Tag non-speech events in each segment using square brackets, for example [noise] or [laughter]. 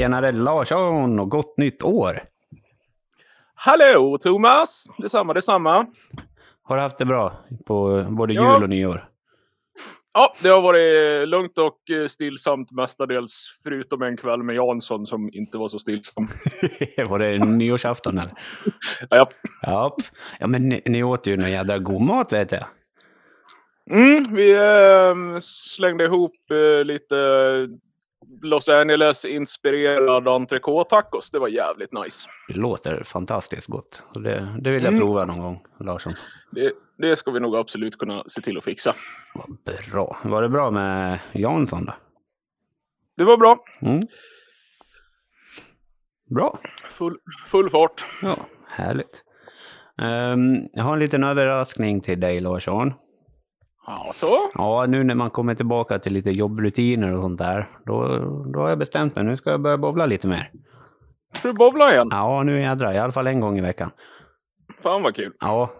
Tjenare Larsson och gott nytt år! Hallå Thomas! Detsamma, detsamma. Har du haft det bra på både Ja. jul och nyår? Ja, det har varit lugnt och stillsamt mestadels. Förutom en kväll med Jansson som inte var så stillsam. [laughs] Var det nyårsafton eller? Ja, Ja. ja, men ni, ni åt ju någon jädra god mat vet jag. mm, vi eh, slängde ihop eh, lite Los Angeles-inspirerad entrecote-tacos. Det var jävligt nice. Det låter fantastiskt gott. Det, det vill jag Mm. prova någon gång, Larsson. Det, det ska vi nog absolut kunna se till att fixa. Vad bra. Var det bra med Jansson då? Det var bra. Mm. Bra. Full, full fart. Ja, härligt. Ehm, jag har en liten överraskning till dig Larsson. Ja, så. Ja, nu när man kommer tillbaka till lite jobbrutiner och sånt där, då, då har jag bestämt mig. Nu ska jag börja bowla lite mer. Ska du bowla igen? Ja, nu jädrar. I alla fall en gång i veckan. Fan vad kul. Ja,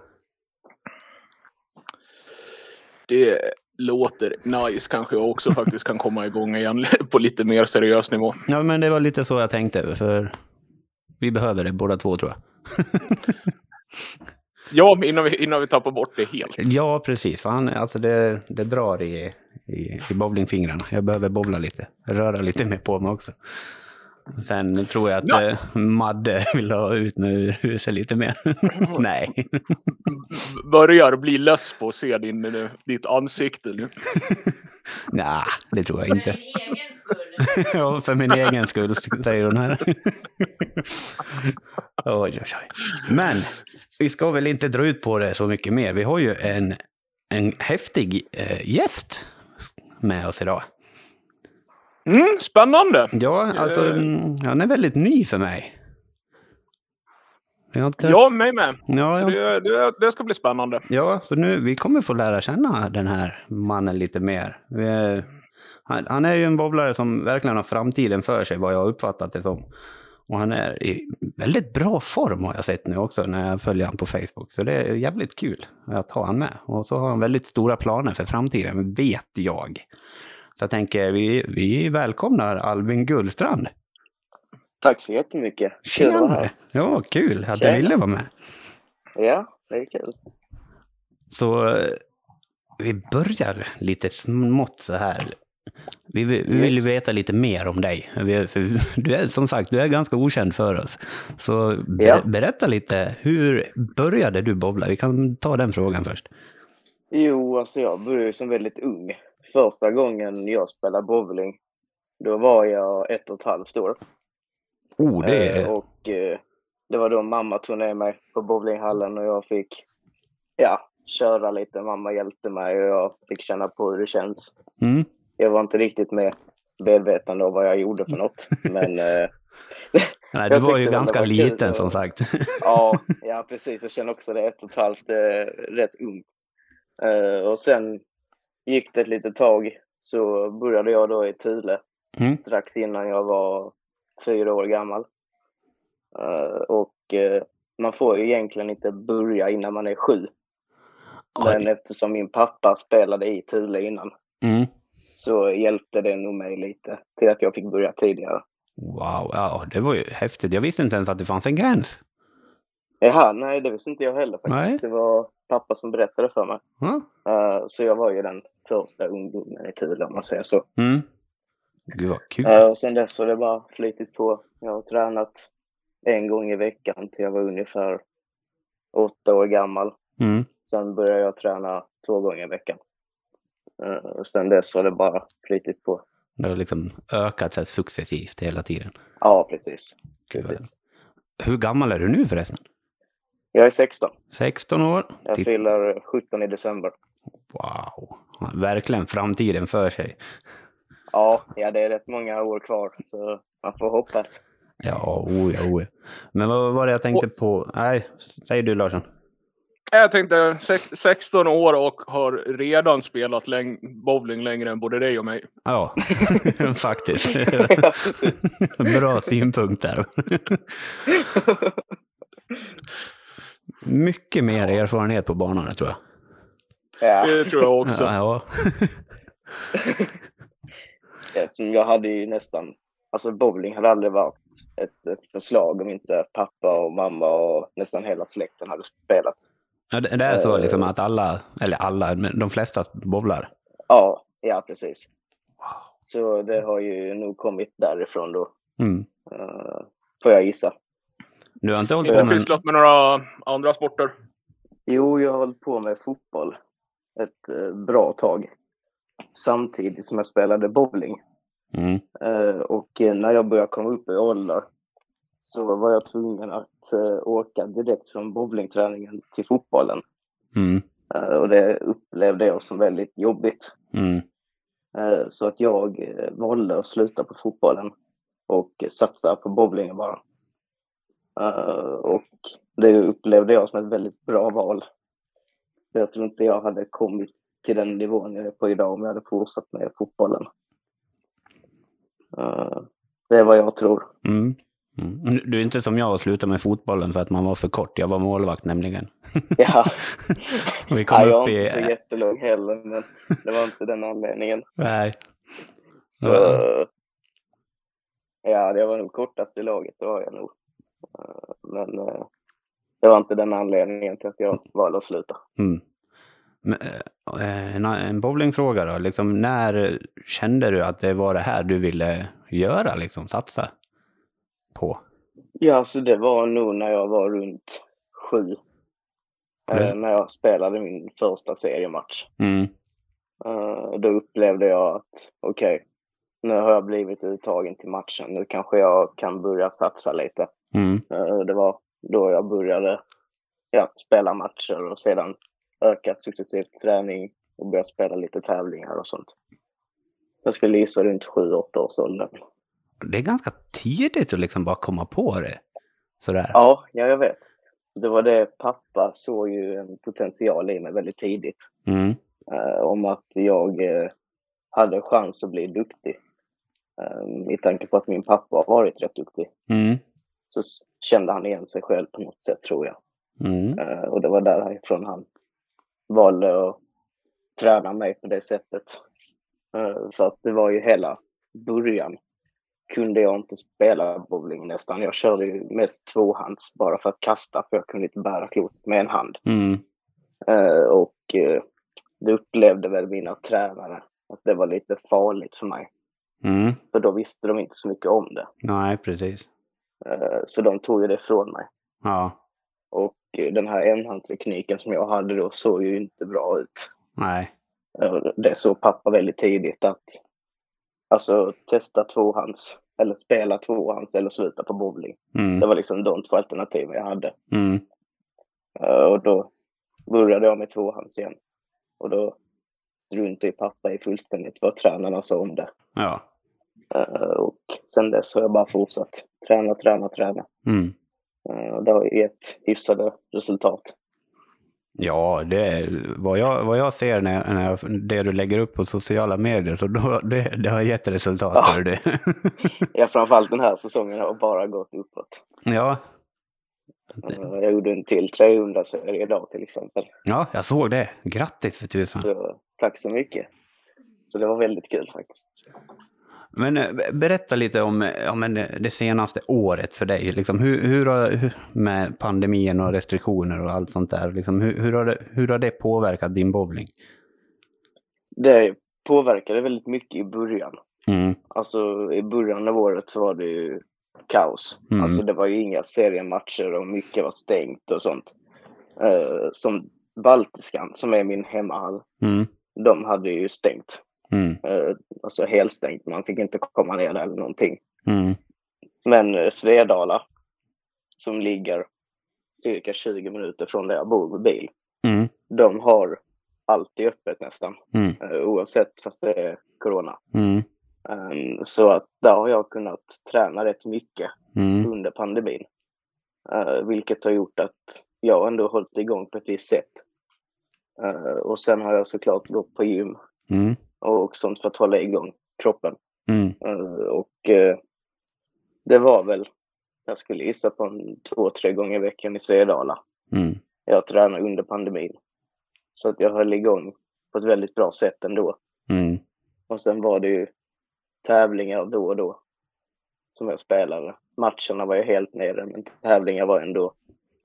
Det låter nice. Kanske jag också faktiskt kan komma igång igen på lite mer seriös nivå. ja men det var lite så jag tänkte. För vi behöver det båda två tror jag. [laughs] Ja, innan vi, innan vi tappar bort det helt. Ja, precis. Fan, alltså det, det drar i, i, i bowlingfingrarna. Jag behöver bowla lite. Röra lite mer på mig också. Sen tror jag att Ja. eh, Madde vill ha ut mig ur huset lite mer. [laughs] Nej. Börjar bli less på att se din, ditt ansikte nu. [laughs] Nej, det tror jag För inte. din egen skull. [laughs] Ja, för min egen skull, säger hon här. Oj, oj, oj. Men vi ska väl inte dra ut på det så mycket mer. Vi har ju en, en häftig eh, gäst med oss idag. Mm, spännande! Ja, alltså Eh. mm, han är väldigt ny för mig. Jag har inte... Ja, mig med. ja, Så ja. det, det, det ska bli spännande. ja, så nu vi kommer få lära känna den här mannen lite mer. Vi, han, han är ju en bowlare som verkligen har framtiden för sig, vad jag har uppfattat det som. Och han är i väldigt bra form har jag sett nu också när jag följer honom på Facebook. Så det är jävligt kul att ha han med. Och så har han väldigt stora planer för framtiden, vet jag. Så jag tänker, vi, vi välkomnar Albin Gullstrand. Tack så jättemycket. Kul att vara här. Ja, kul att Tjena. du ville vara med. Ja, det är kul. Så eh, vi börjar lite smått så här. Vi, vi vi vill Yes. veta lite mer om dig. För [laughs] du är som sagt, du är ganska okänd för oss. Så ber, Ja. berätta lite, hur började du bowla? Vi kan ta den frågan först. Jo, alltså jag började som väldigt ung. Första gången jag spelade bowling, då var jag ett och ett halvt år. Oh, det Eh, är... Och eh, det var då mamma tog ner mig på bowlinghallen och jag fick, ja, köra lite. Mamma hjälpte mig och jag fick känna på hur det känns. Mm. Jag var inte riktigt med medvetande av vad jag gjorde för något. [laughs] Men eh, [laughs] Nej, du var ju ganska var liten som sagt. [laughs] Ja, ja precis. Jag känner också det. Ett och ett halvt är rätt ungt. Eh, och sen gick det ett litet tag så började jag då i Thule Mm. strax innan jag var fyra år gammal. Eh, och eh, man får ju egentligen inte börja innan man är sju. Men eftersom min pappa spelade i Thule innan Mm. Så hjälpte det nog mig lite till att jag fick börja tidigare. Wow, ja, det var ju häftigt. Jag visste inte ens att det fanns en gräns. Jaha, nej det visste inte jag heller faktiskt. Nej. Det var pappa som berättade för mig. Ja. Eh, så jag var ju den första ungdomen i Thule om man säger så. Mm. Gud vad kul. Uh, och sen dess har det bara flytit på. Jag har tränat en gång i veckan till jag var ungefär åtta år gammal. Mm. Sen började jag träna två gånger i veckan. Eh, och sen dess har det bara flytit på. Det har liksom ökat så successivt hela tiden. Ja, precis. Precis. Hur gammal är du nu förresten? Jag är 16. 16 år? Jag Titt- fyller 17 i december. Wow, verkligen framtiden för sig. Ja, ja, det är rätt många år kvar så man får hoppas. Ja, ja, oh ja. Men vad var det jag tänkte på? Nej, säger du Larsson. Jag tänkte sex- 16 år och har redan spelat läng- bowling längre än både dig och mig. Ja, [laughs] faktiskt. [laughs] ja. [laughs] Bra synpunkt där. Mycket mer erfarenhet på banorna tror jag. Ja. Det tror jag också. Ja, ja. Jag hade ju nästan, alltså bowling hade aldrig varit ett, ett förslag om inte pappa och mamma och nästan hela släkten hade spelat. Ja, det det är så liksom att alla, eller alla, men de flesta bowlar. Ja, ja precis. Så det har ju nog kommit därifrån då, Mm. eh, får jag gissa. Du har inte hållit på med... sysslat med några andra sporter? Jo, jag har hållit på med fotboll ett eh, bra tag. Samtidigt som jag spelade bowling. Mm. Eh, och när jag började komma upp i ålder så var jag tvungen att eh, åka direkt från bowlingträningen till fotbollen. Mm. Eh, och det upplevde jag som väldigt jobbigt. Mm. Eh, så att jag valde att sluta på fotbollen och satsa på bowlingen bara. Och det upplevde jag som ett väldigt bra val. Jag tror inte jag hade kommit till den nivån jag är på idag om jag hade fortsatt med fotbollen. Det är vad jag tror. Mm. Mm. Du är inte som jag och slutade med fotbollen för att man var för kort. Jag var målvakt nämligen. Ja, [laughs] vi kom ja jag upp är i... inte så jättelång heller, men det var inte den anledningen. Nej. Så, Ja. det var nog kortast i laget, det var jag nog. Eh, Men eh, det var inte den anledningen till att jag valde att sluta. Mm. Men, eh, en, en bowlingfråga då. Liksom, när kände du att det var det här du ville göra, liksom satsa på? Ja, så det var nog när jag var runt sju. Eh, när jag spelade min första seriematch. Mm. Eh, då upplevde jag att okej, nu har jag blivit uttagen till matchen. Nu kanske jag kan börja satsa lite. Mm. Eh, det var då jag började ja, spela matcher och sedan ökat successivt träning och börjat spela lite tävlingar och sånt. Jag skulle gissa runt 7-8 års ålder. Det är ganska tidigt att liksom bara komma på det. Sådär. Ja, ja, jag vet. Det var det pappa såg ju en potential i mig väldigt tidigt. Mm. eh, om att jag eh, hade chans att bli duktig. Eh, I tanke på att min pappa har varit rätt duktig Mm. så kände han igen sig själv på något sätt tror jag. Mm. Eh, och det var därifrån han valde att träna mig på det sättet. Eh, för att det var ju hela början kunde jag inte spela bowling nästan. Jag körde ju mest tvåhands bara för att kasta för jag kunde inte bära klotet med en hand. Mm. Eh, och eh, det upplevde väl mina tränare att det var lite farligt för mig. Mm. För då visste de inte så mycket om det. Nej, precis. Eh, så de tog ju det från mig. Ja. Och den här enhandstekniken som jag hade då såg ju inte bra ut. Nej. Det såg pappa väldigt tidigt att alltså testa tvåhands eller spela tvåhands eller sluta på bowling. Det Mm. var liksom de två alternativen jag hade. Mm. Eh, Och då började jag med tvåhands igen. Och då struntade ju pappa i fullständigt vad tränarna sa om det. Ja. Eh, Och sen dess har jag bara fortsatt träna, träna, träna. Mm. Eh, och Det har gett hyfsade resultat. Ja, det är vad jag, vad jag ser när, när jag, det du lägger upp på sociala medier, så då, det, det har gett resultat. Ja. Du. [laughs] Ja, framförallt den här säsongen har bara gått uppåt. ja. Jag gjorde en till 300-serie idag till exempel. ja, jag såg det. Grattis för tusan. Så tack så mycket. Så det var väldigt kul faktiskt. Men eh, berätta lite om eh, ja, men det det senaste året för dig. Liksom, hur, hur har, med pandemin och restriktioner och allt sånt där. Liksom, hur, hur, har det, hur har det påverkat din bowling? Det påverkade väldigt mycket i början. Mm. Alltså i början av året så var det ju kaos. Mm. Alltså det var ju inga seriematcher och mycket var stängt och sånt. Eh, som Baltiskan, som är min hemmahall, Mm. de hade ju stängt. Mm. Eh, alltså helstängt. Man fick inte komma ner där eller någonting. Mm. Men eh, Svedala, som ligger cirka 20 minuter från där jag bor med bil, Mm. de har alltid öppet nästan. Mm. eh, oavsett fast det är corona. Mm. Um, så att där har jag kunnat träna rätt mycket Mm. under pandemin. Uh, vilket har gjort att jag ändå hållit igång på ett visst sätt. Uh, och sen har jag såklart gått på gym Mm. Och sånt för att hålla igång kroppen. Mm. Uh, och uh, det var väl, jag skulle gissa på en två, tre gånger i veckan i Svedala. Mm. Jag tränar under pandemin. Så att jag höll igång på ett väldigt bra sätt ändå. Mm. Och sen var det ju tävlingar då och då som jag spelade. Matcherna var ju helt nere, men tävlingar var ändå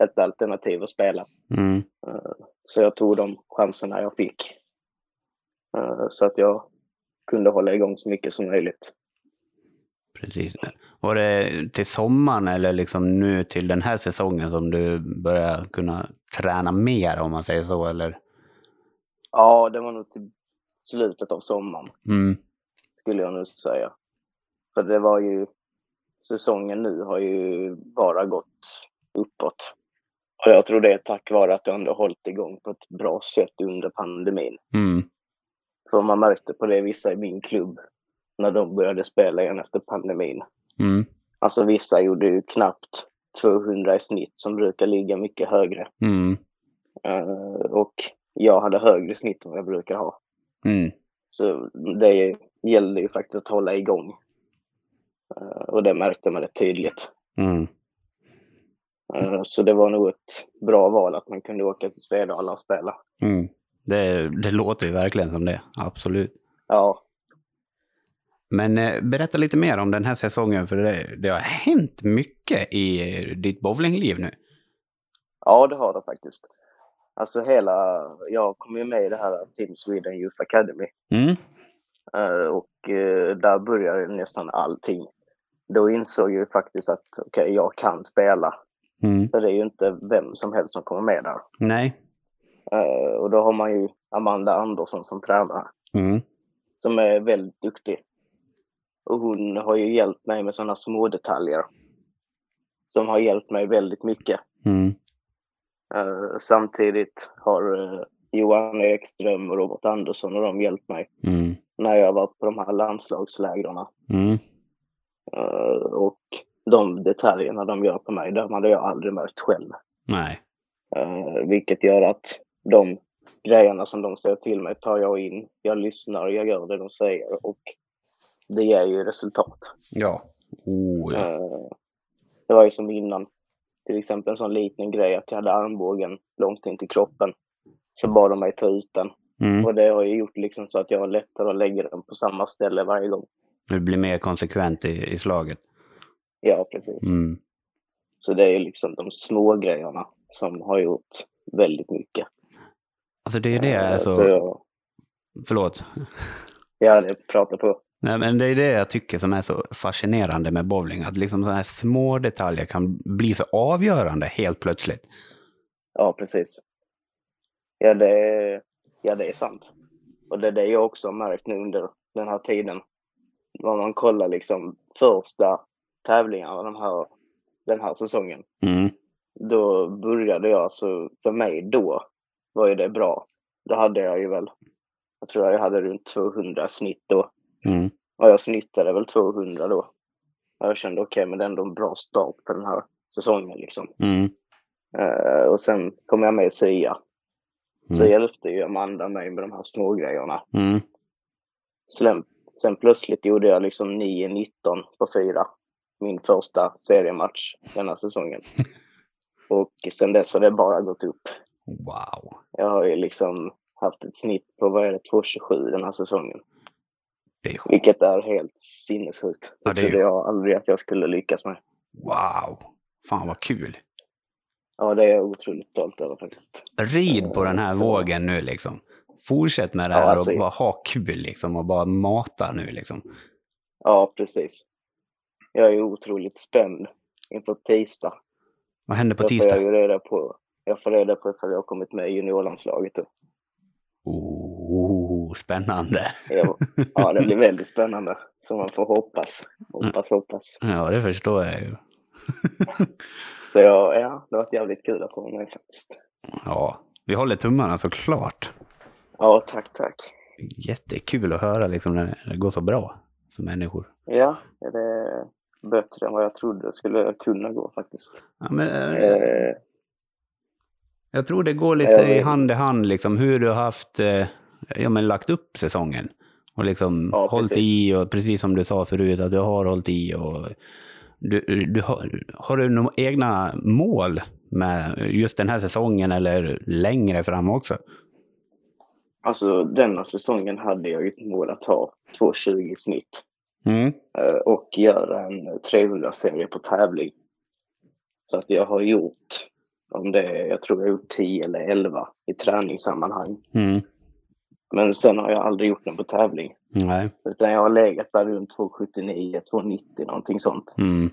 ett alternativ att spela. Mm. Eh, Så jag tog de chanserna jag fick. Eh, Så att jag kunde hålla igång så mycket som möjligt. Precis. Var det till sommaren eller liksom nu till den här säsongen som du börjar kunna träna mer om man säger så eller? Ja, det var nog till slutet av sommaren Mm. skulle jag nu säga. För det var ju, säsongen nu har ju bara gått uppåt. Och jag tror det är tack vare att jag ändå hållit igång på ett bra sätt under pandemin. Mm. För man märkte på det vissa i min klubb när de började spela igen efter pandemin. Mm. Alltså vissa gjorde ju knappt 200 i snitt som brukar ligga mycket högre. Mm. Eh, och jag hade högre snitt än vad jag brukar ha. Mm. Så det gällde ju faktiskt att hålla igång. Eh, och det märkte man rätt tydligt. Mm. Eh, så det var nog ett bra val att man kunde åka till Svedala och spela. Mm. Det, det låter ju verkligen som det, absolut. Ja, Men eh, berätta lite mer om den här säsongen, för det, det har hänt mycket i ditt bowlingliv nu. ja det har det faktiskt. Alltså hela, jag kom ju med i det här Team Sweden Youth Academy. Mm. Eh, och eh, där började nästan allting. Då insåg jag ju faktiskt att okej, jag kan spela. Mm. För det är ju inte vem som helst som kommer med där. Nej. Eh, och då har man ju Amanda Andersson som tränare. Mm. Som är väldigt duktig. Och hon har ju hjälpt mig med sådana små detaljer. Som har hjälpt mig väldigt mycket. Mm. Eh, samtidigt har eh, Johan Ekström och Robert Andersson och de hjälpt mig Mm. när jag var på de här landslagslägren. Mm. Och de detaljerna de gör på mig, de hade jag aldrig märkt själv. Nej. Eh, vilket gör att de grejerna som de säger till mig tar jag in. Jag lyssnar, jag gör det de säger och det ger ju resultat. Ja. Oh, ja. Eh, det var ju som innan, till exempel en sån liten grej att jag hade armbågen långt in till kroppen. Så bad de mig ta ut den. Mm. Och det har ju gjort liksom så att jag har lättare att lägga den på samma ställe varje gång. Du blir mer konsekvent i, i slaget. Ja, precis. Mm. Så det är ju liksom de små grejerna som har gjort väldigt mycket. Alltså det är det, Eh, alltså, Så jag, förlåt. jag hade pratat på. Nej, men det är det jag tycker som är så fascinerande med bowling. Att liksom sådana här små detaljer kan bli så avgörande helt plötsligt. Ja, precis. Ja det, är, ja, det är sant. Och det är det jag också har märkt nu under den här tiden. När man kollar liksom första tävlingarna den här, den här säsongen. Mm. Då började jag, så för mig då var ju det bra. Då hade jag ju väl, jag tror jag hade runt 200 snitt då. Mm. Och jag snittade väl 200 då. Och jag kände okej, men det är ändå en bra start på den här säsongen liksom. Mm. Eh, och sen kom jag med i SIA. Så Mm. hjälpte ju Amanda mig med de här små grejerna. Mm. Sen, sen plötsligt gjorde jag liksom 9-19 på fyra. Min första seriematch denna säsongen. [laughs] och sen dess har det bara gått upp. Wow. Jag har ju liksom haft ett snitt på, vad är det, 2,27 den här säsongen. Det är sjukt. Vilket är helt sinnessjukt. Ja, Det är ju- trodde jag aldrig att jag skulle lyckas med. Wow. Fan vad kul. Ja, det är jag otroligt stolt över faktiskt. Rid på den här Så- vågen nu liksom. Fortsätt med det Ja, här alltså- och bara ha kul liksom och bara mata nu liksom. Ja, precis. Jag är otroligt spänd inför tisdag. Vad händer på Jag får tisdag? jag ju reda på, jag får reda på ifall jag har kommit med i juniorlandslaget. Oh, spännande. [laughs] Ja, det blir väldigt spännande. Så man får hoppas. Hoppas, hoppas. Ja, det förstår jag ju. [laughs] Så jag, ja, det har varit jävligt kul att komma med faktiskt. Ja, vi håller tummarna såklart. Ja, tack, tack. Jättekul att höra liksom när det går så bra för människor. Ja, det är bättre än vad jag trodde skulle kunna gå faktiskt. Ja, men, eh, Eh, jag tror det går lite i hand i hand liksom hur du har haft, eh, ja men lagt upp säsongen. Och liksom Ja, hållit precis. i och precis som du sa förut att du har hållit i och du, du har, har du några egna mål med just den här säsongen eller längre fram också? alltså denna säsongen hade jag ett mål att ha 2,20 i snitt. Mm. eh, och göra en 300-serie på tävling. Så att jag har gjort, om det jag tror jag har gjort 10 eller 11 i träningssammanhang. Mm. Men sen har jag aldrig gjort den på tävling. Nej. Utan jag har legat där runt 279, 290 någonting sånt. Mm.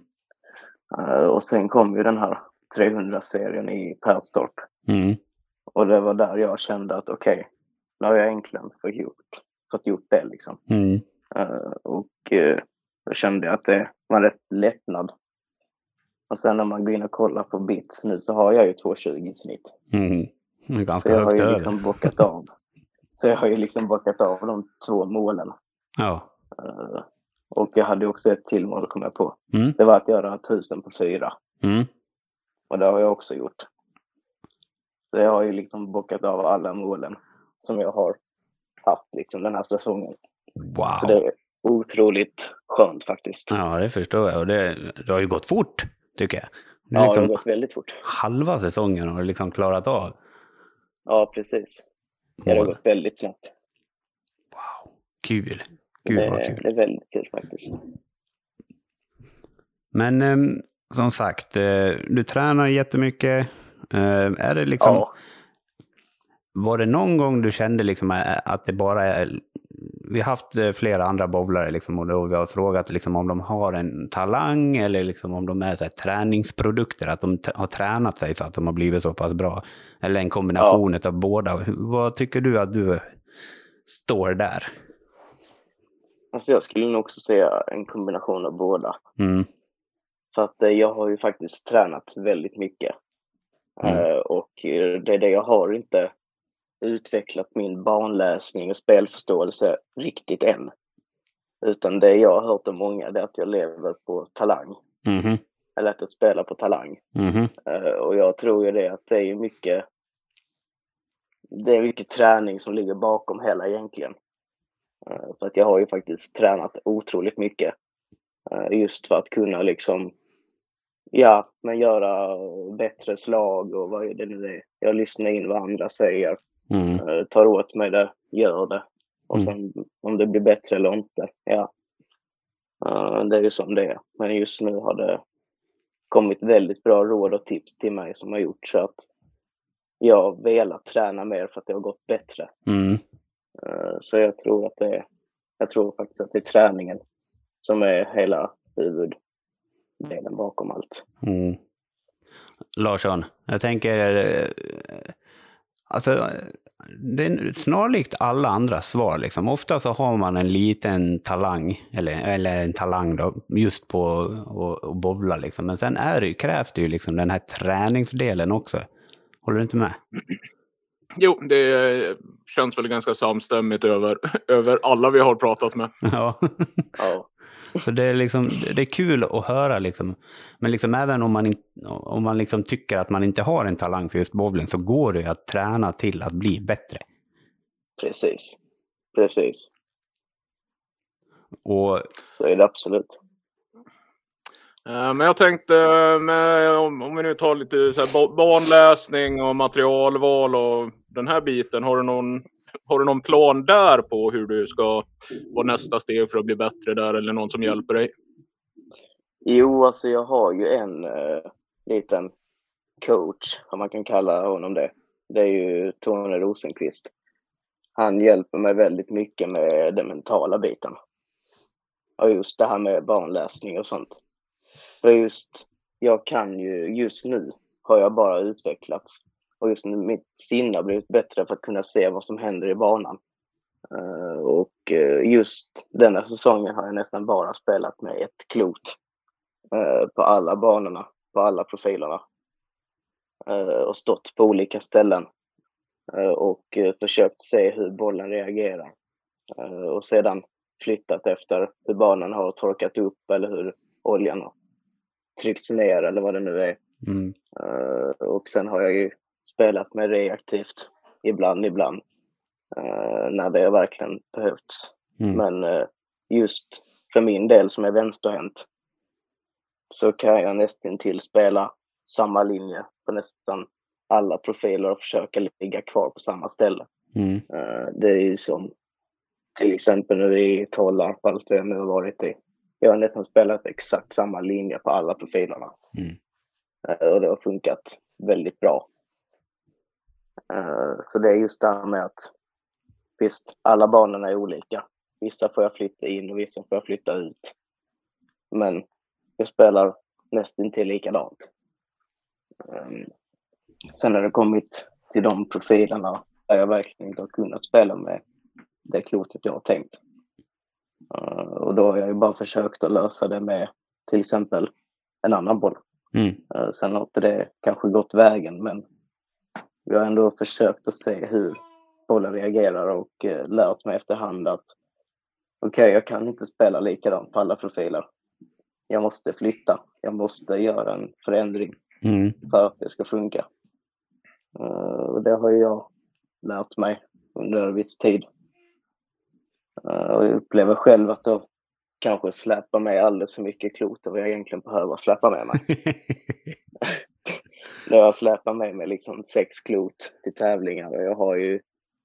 Eh, och sen kom ju den här 300-serien i Perstorp. Mm. Och det var där jag kände att okej, nu har jag äntligen fått gjort, fått gjort det liksom. Mm. Eh, och uh, då kände jag att det var en rätt lättnad. Och sen när man går in och kollar på bits nu så har jag ju 220 i snitt. Mm. Är Så ganska jag har ju över. liksom bockat av. Så jag har ju liksom bockat av de två målen. Ja. Eh, och jag hade också ett till mål kom jag på. Mm. Det var att göra 1000 på fyra. Mm. Och det har jag också gjort. Så jag har ju liksom bockat av alla målen som jag har haft liksom den här säsongen. Wow. Så det är otroligt skönt faktiskt. Ja, det förstår jag. Och det, det har ju gått fort, tycker jag. Det Ja, det liksom har gått väldigt fort. halva säsongen har du liksom klarat av. Ja, precis. Det har gått väldigt snabbt. Wow. Kul. Så Gud, det, vad är- kul. det är väldigt kul faktiskt. Men ehm, som sagt, eh, du tränar jättemycket. Eh, är det liksom... Ja. Var det någon gång du kände liksom eh, att det bara. Vi har haft eh, flera andra bowlare liksom, och då vi har frågat liksom om de har en talang eller liksom om de är så här, träningsprodukter, att de har tränat sig så att de har blivit så pass bra. Eller en kombination av båda. Vad tycker du att du står där? Alltså jag skulle nog också säga en kombination av båda. Mm. För att eh, jag har ju faktiskt tränat väldigt mycket. Mm. Eh, och det är det jag har inte utvecklat min barnläsning och spelförståelse riktigt än. Utan det jag har hört av många det är att jag lever på talang. Mhm. Eller att jag spelar på talang. Mhm. Eh, och jag tror ju det att det är mycket det är mycket träning som ligger bakom hela egentligen. Eh, för att jag har ju faktiskt tränat otroligt mycket. Eh, just för att kunna liksom ja, men göra bättre slag och vad är det nu är. Jag lyssnar in vad andra säger, Mm. eh, tar åt mig det, gör det. Och Mm. sen om det blir bättre eller inte, ja. Eh, det är ju som det är. Men just nu har det kommit väldigt bra råd och tips till mig som har gjort så att jag har velat träna mer för att det har gått bättre. Mm. Eh, Så jag tror att det är, jag tror faktiskt att det är träningen som är hela huvuddelen bakom allt. Mm. Larsson, jag tänker... Alltså, det är snarlikt alla andra svar. Liksom. Ofta så har man en liten talang, eller, eller en talang då, just på att bowla. Liksom. Men sen är det, krävs det ju liksom den här träningsdelen också. Håller du inte med? Jo, det känns väl ganska samstämmigt över, [laughs] över alla vi har pratat med. [laughs] Ja. Ja, Så det är, liksom, det är kul att höra. Liksom. Men liksom även om man, in, om man liksom tycker att man inte har en talang för just bowling så går det ju att träna till att bli bättre. precis. Precis. Och Så är det absolut. Eh, Men jag tänkte, eh, med, om, vi nu tar lite så här, ba- barnläsning och materialval och den här biten. Har du, någon, har du någon plan där på hur du ska, vad nästa steg för att bli bättre där eller någon som hjälper dig? Jo, alltså jag har ju en eh, liten coach, om man kan kalla honom det. Det är ju Tony Rosenqvist. Han hjälper mig väldigt mycket med den mentala biten. Och just det här med barnläsning och sånt. För just, jag kan ju, just nu har jag bara utvecklats. Och just nu, mitt sinne har blivit bättre för att kunna se vad som händer i banan. Eh, och eh, just denna säsongen har jag nästan bara spelat med ett klot eh, på alla banorna, på alla profilerna. Och stått på olika ställen. Och försökt se hur bollen reagerar. Och sedan flyttat efter hur banan har torkat upp eller hur oljan har tryckts ner eller vad det nu är. mm, och sen har jag ju spelat med reaktivt ibland, ibland. eh, när det verkligen behövts. mm, Men eh, just för min del som är vänsterhänt så kan jag nästan till spela samma linje på nästan alla profiler och försöka ligga kvar på samma ställe. mm, Eh, Det är ju som till exempel nu i Tollarp, allt jag nu har varit i. Jag har nästan spelat exakt samma linje på alla profilerna. Mm. Eh, Och det har funkat väldigt bra. Eh, Så det är just det här med att visst, alla banorna är olika. Vissa får jag flytta in och vissa får jag flytta ut. Men jag spelar nästan till likadant. Ehm, Sen har det kommit till de profilerna där jag verkligen inte har kunnat spela med det klotet jag har tänkt. Eh, Och då har jag ju bara försökt att lösa det med till exempel en annan boll. Mm. Eh, Sen har inte det kanske gått vägen, men vi har ändå försökt att se hur bollen reagerar och eh, lärt mig efterhand att okej, jag kan inte spela likadant på alla profiler. Jag måste flytta. Jag måste göra en förändring Mm. för att det ska funka. Eh, Och det har jag lärt mig under en viss tid. Eh, Och jag upplever själv att jag kanske släpar med alldeles för mycket klot och vad jag egentligen behöver släppa med mig. [laughs] Jag släpar med mig liksom sex klot till tävlingar och jag har ju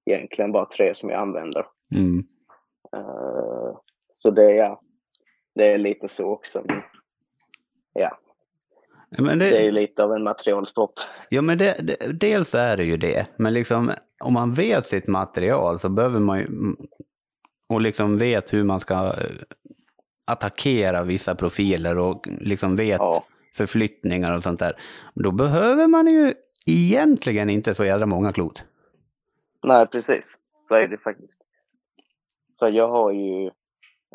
egentligen bara tre som jag använder. mm. Eh, Så det är, ja, det är lite så också. Men, ja, Men det är ju det, lite av en materialsport. ja, men det, det, dels är det ju det, men liksom om man vet sitt material så behöver man ju, och liksom vet hur man ska eh, attackera vissa profiler och liksom vet Ja, förflyttningar och sånt där. Då behöver man ju egentligen inte så jädra många klot. nej precis. Så är det faktiskt. För jag har ju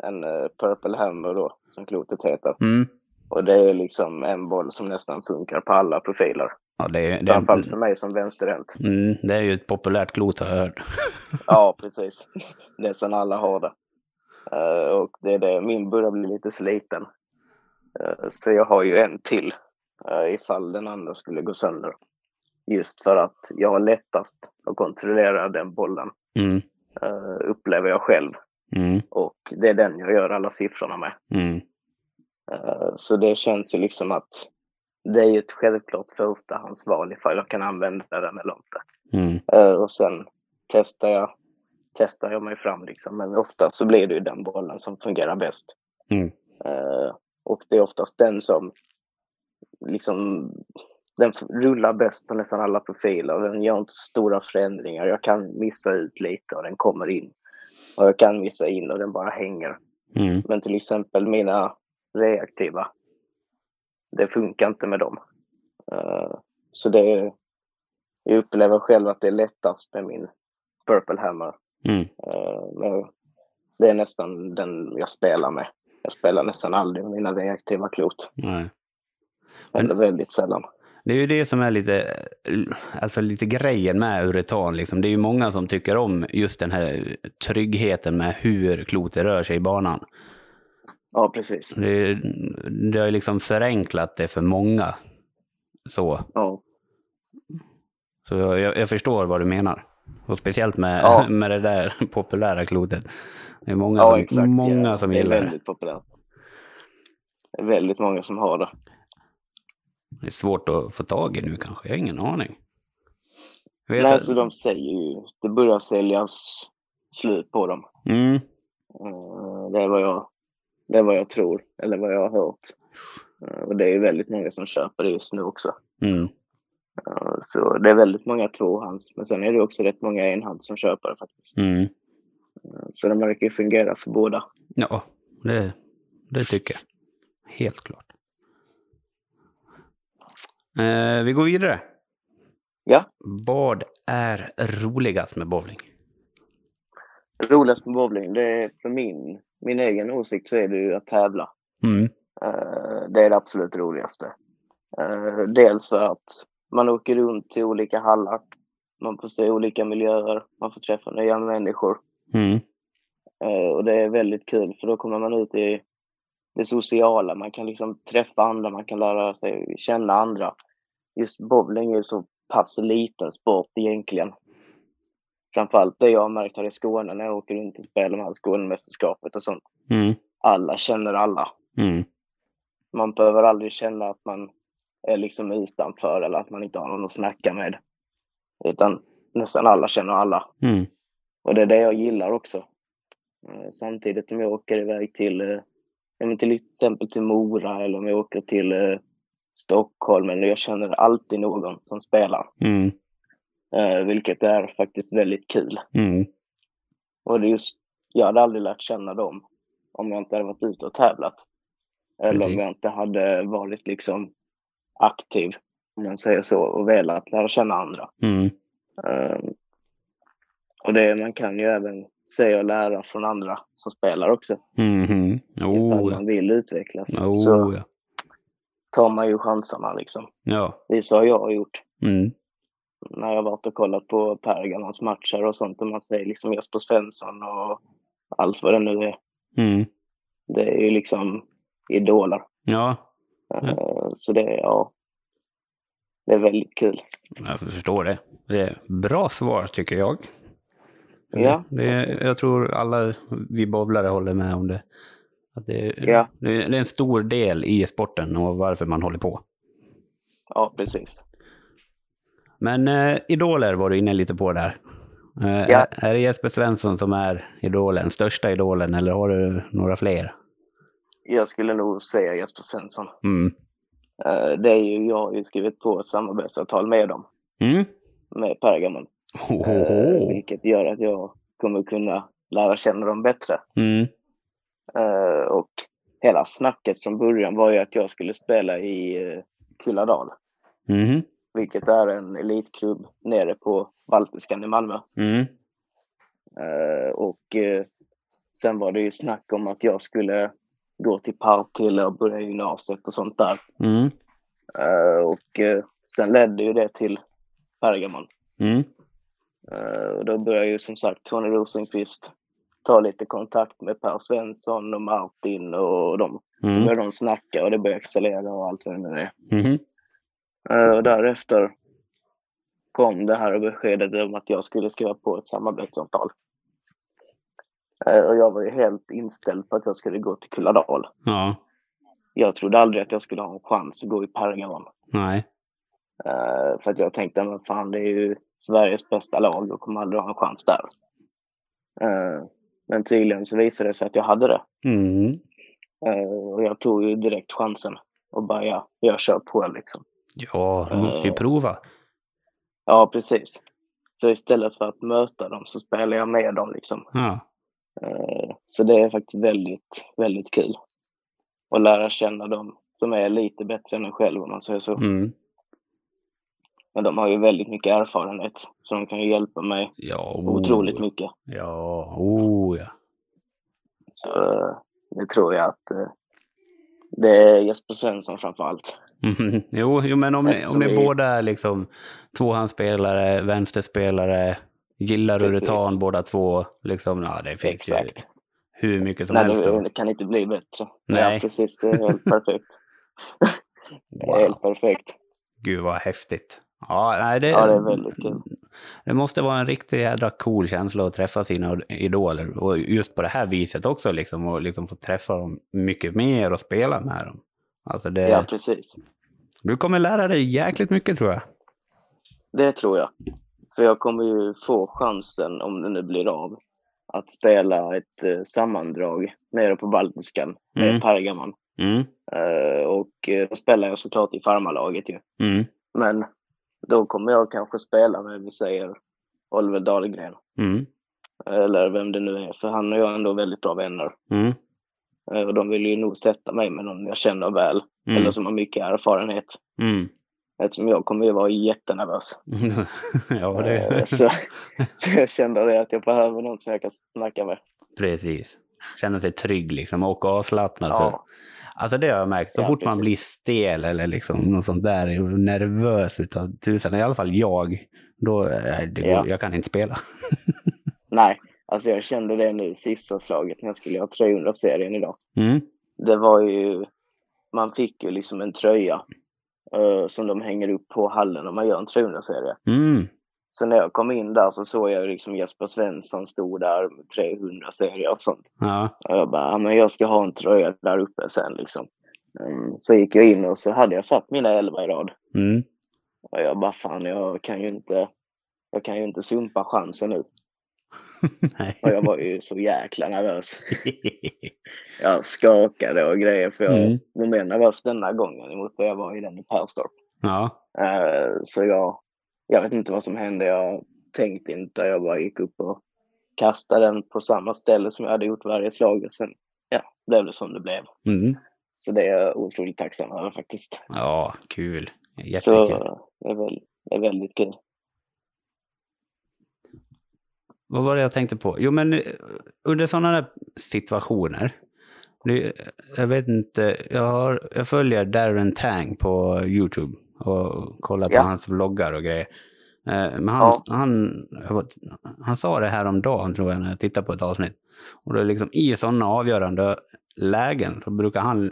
en eh, Purple Hammer då, som klotet heter. Mm. Och det är liksom en boll som nästan funkar på alla profiler. Ja, det, är- det, Framförallt för mig som vänsterhänt. mm, det är ju ett populärt klot har jag hört. [laughs] [laughs] Ja, precis. Nästan alla har det. Eh, och det är det. Min börjar bli lite sliten. Eh, så jag har ju en till uh, ifall den andra skulle gå sönder. Just för att jag har lättast att kontrollera den bollen, Mm. eh, upplever jag själv. Mm. Och det är den jag gör alla siffrorna med. Mm. Eh, så det känns ju liksom att det är ju ett självklart förstahandsval ifall jag kan använda den eller inte. Mm. Eh, och sen testar jag, testar jag mig fram liksom. Men ofta så blir det ju den bollen som fungerar bäst. Mm. Och det är oftast den som liksom den rullar bäst på nästan alla profiler. Den gör inte stora förändringar. Jag kan missa ut lite och den kommer in. Och jag kan missa in och den bara hänger. Mm. Men till exempel mina reaktiva, det funkar inte med dem. Eh, så det är, jag upplever själv att det är lättast med min Purple Hammer. Mm. Men det är nästan den jag spelar med. Jag spelar nästan aldrig mina reaktiva klot. Nej. Men- Eller väldigt sällan. Det är ju det som är lite, alltså lite grejen med uretan. Liksom. Det är ju många som tycker om just den här tryggheten med hur klotet rör sig i banan. Ja, precis. Det, det har ju liksom förenklat det för många. Så, Ja, så jag, jag förstår vad du menar. Och speciellt med, Ja. [laughs] med det där populära klotet. Det är många ja som, exakt. många ja. som det är gillar det. väldigt populärt. Det är väldigt många som har det. Det är svårt att få tag i nu kanske, jag har ingen aning. Jag vet Nej, att- så de säger ju, det börjar säljas slut på dem. mm, Eh, Det är vad jag, det är vad jag tror, eller vad jag har hört. Eh, Och det är väldigt många som köper det just nu också. mm, Så det är väldigt många tvåhands, men sen är det också rätt många enhands som köper det faktiskt. mm. Eh, Så de verkar ju fungera för båda. Ja, det, det tycker jag. Helt klart. Eh, vi går vidare. Ja. Vad är roligast med bowling? Roligast med bowling, det är för min, min egen åsikt så är det ju att tävla. Mm. Eh, Det är det absolut roligaste. Eh, Dels för att man åker runt till olika hallar. Man får se olika miljöer. Man får träffa nya människor. Mm. Eh, Och det är väldigt kul för då kommer man ut i det sociala. Man kan liksom träffa andra, man kan lära sig känna andra. Just bowling är så pass liten sport egentligen. Framförallt det jag har märkt här i Skåne när jag åker runt och spelar med Skånemästerskapet och sånt. Mm. Alla känner alla. Mm. Man behöver aldrig känna att man är liksom utanför eller att man inte har någon att snacka med. Utan nästan alla känner alla. Mm. Och det är det jag gillar också. Eh, Samtidigt om jag åker iväg till, eh, men till exempel till Mora eller om jag åker till eh, Stockholm, eller jag känner alltid någon som spelar, Mm. vilket är faktiskt väldigt kul. Mm. Och det är just, jag hade aldrig lärt känna dem om jag inte hade varit ute och tävlat. Eller om jag inte hade varit liksom aktiv, om man säger så, och velat lära känna andra. Mm. Um, och det, man kan ju även se och lära från andra som spelar också. Mhm. Ifall Oh, man vill utvecklas. Oh, Så ja. tar man ju chanserna liksom. Ja. Det är så jag har gjort. Mm. När jag varit och kollat på Pergamons matcher och sånt. Och man säger liksom Jesper Svensson och allt vad det nu är. Mm. Det är ju liksom idoler. Ja, Eh, Så det, är- ja. Det är väldigt kul. jag förstår det. Det är bra svar tycker jag. Ja. Det är, jag tror alla vi bowlare håller med om det. Att det, är- Ja. det, är, en stor del i sporten och varför man håller på. Ja, precis. Men eh, idoler var du inne lite på där. Eh, Ja. är, är det Jesper Svensson som är idolen, största idolen eller har du några fler? Jag skulle nog säga Jesper Svensson. Mm. Eh, Det är ju, jag har ju skrivit på ett samarbetsavtal med dem. Mm. Med Pergamon. Ho, ho, Eh. Vilket gör att jag kommer kunna lära känna dem bättre. Mm. Eh, och hela snacket från början var ju att jag skulle spela i uh, Kulladal. Mhm. Vilket är en elitklubb nere på Baltiskan i Malmö. Mm. Och sen var det ju snack om att jag skulle gå till Partille och börja gymnasiet och sånt där. Mm. Eh, och eh, sen ledde ju det till Pergamon. Mm. Eh, och då började ju som sagt Tony Rosenqvist ta lite kontakt med Per Svensson och Martin och de. Så Mm. började de snacka och det började accelerera och allt vad det nu är. Eh, och därefter kom det här beskedet om att jag skulle skriva på ett samarbetsavtal. Eh, och jag var ju helt inställd på att jag skulle gå till Kulladal. Ja. Jag trodde aldrig att jag skulle ha en chans att gå i Pergamon. Nej. Eh, för att jag tänkte, men fan det är ju Sveriges bästa lag och kommer aldrig ha en chans där. Eh, men tydligen så visade det sig att jag hade det. Mm. Eh, och jag tog ju direkt chansen och bara, ja, jag kör på liksom. Ja, du måste Eh. prova. Ja, precis. Så istället för att möta dem så spelar jag med dem liksom. Ja. Eh, Så det är faktiskt väldigt, väldigt kul. Att lära känna dem som är lite bättre än en själv om man säger så. Mm. Men de har ju väldigt mycket erfarenhet. Så de kan ju hjälpa mig Ja. otroligt oh. mycket. Ja. Oh, ja. Så eh, det tror jag att eh, det är Jesper Svensson framför allt. Mhm. Jo, jo, men om ni, om ni vi- båda är liksom tvåhandsspelare, vänsterspelare, gillar Precis. uretan båda två, liksom, ja det finns ju Exakt. hur mycket som Nej, helst. då. det kan inte bli bättre. Nej. Ja, precis. Det är helt [laughs] perfekt. Det är Wow. helt perfekt. Gud vad häftigt. Ja, nej, det, Ja, det är väldigt kul. det måste vara en riktigt jädra cool känsla att träffa sina idoler. Och just på det här viset också, liksom, och liksom få träffa dem mycket mer och spela med dem. Alltså det, Ja, precis. du kommer lära dig jäkligt mycket tror jag. Det tror jag. För jag kommer ju få chansen, om det nu blir av, att spela ett eh, sammandrag nere på Baltiskan med Mm. Pergamon. Mm, Eh, och eh, då spelar jag såklart i farmarlaget ju. mm, Men då kommer jag kanske spela med, vi säger, Oliver Dahlgren. mm, Eller vem det nu är, för han och jag är ändå väldigt bra vänner. mm, och de vill ju nog sätta mig med någon jag känner väl, mm, eller som har mycket erfarenhet. Eftersom jag kommer ju vara jättenervös. [laughs] ja, Eh, det... så, [laughs] så jag kände det att jag behöver någon som jag kan snacka med. Precis. Känna sig trygg liksom och avslappnad. Ja. Alltså det har jag märkt. Så Ja, fort man precis. blir stel eller liksom något sånt där, är nervös utav tusan, i alla fall jag, då är det går, Ja. jag kan inte spela. [laughs] Nej, alltså jag kände det nu sista slaget när jag skulle ha 300-serien idag. Mm. Det var ju, man fick ju liksom en tröja eh, som de hänger upp på hallen om man gör en 300-serie. Mm. Så när jag kom in där så såg jag liksom Jesper Svensson stod där med 300-serier och sånt. Ja. Och jag bara, men jag ska ha en tröja där uppe sen liksom. Mm, så gick jag in och så hade jag satt mina elva i rad. Mm. Och jag bara, fan jag kan ju inte, jag kan ju inte sumpa chansen nu. [laughs] Nej. Och jag var ju så jäkla nervös. [laughs] Jag skakade och grejer för jag Mm. var mer nervös denna gången emot vad jag var i den i Perstorp. ja. Eh, Så jag, jag vet inte vad som hände. Jag tänkte inte. Jag bara gick upp och kastade den på samma ställe som jag hade gjort varje slag. Och sen ja, blev det som det blev. Mm. Så det är jag otroligt tacksam över faktiskt. Ja, kul. Så Jättekul. det är, väl, det är väldigt kul. Vad var det jag tänkte på? Jo, men eh, under sådana där situationer. Nu, jag vet inte, jag, har, jag följer Darren Tang på YouTube och kollar på Ja. hans vloggar och grejer. Eh, Men han, Ja. han, han sa det här om dagen tror jag när jag tittade på ett avsnitt. Och är liksom i sådana avgörande lägen så brukar han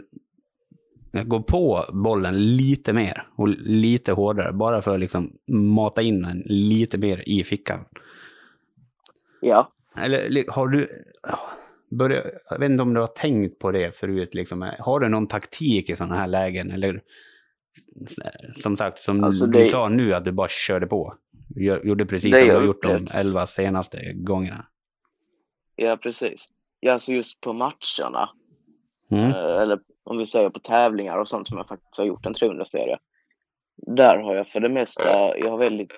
gå på bollen lite mer och lite hårdare. Bara för att liksom mata in den lite mer i fickan. Ja, Eller har du... ja, Börja, jag vet inte om du har tänkt på det förut. Liksom. Har du någon taktik i sådana här lägen? Eller som sagt, som Alltså, du det- sa nu, att du bara körde på. Gjorde precis som du har gjort de elva senaste gångerna. ja precis. Ja, alltså just på matcherna. Mm. Eh, eller om vi säger på tävlingar och sånt som jag faktiskt har gjort en 300-serie. Där har jag för det mesta, jag har väldigt,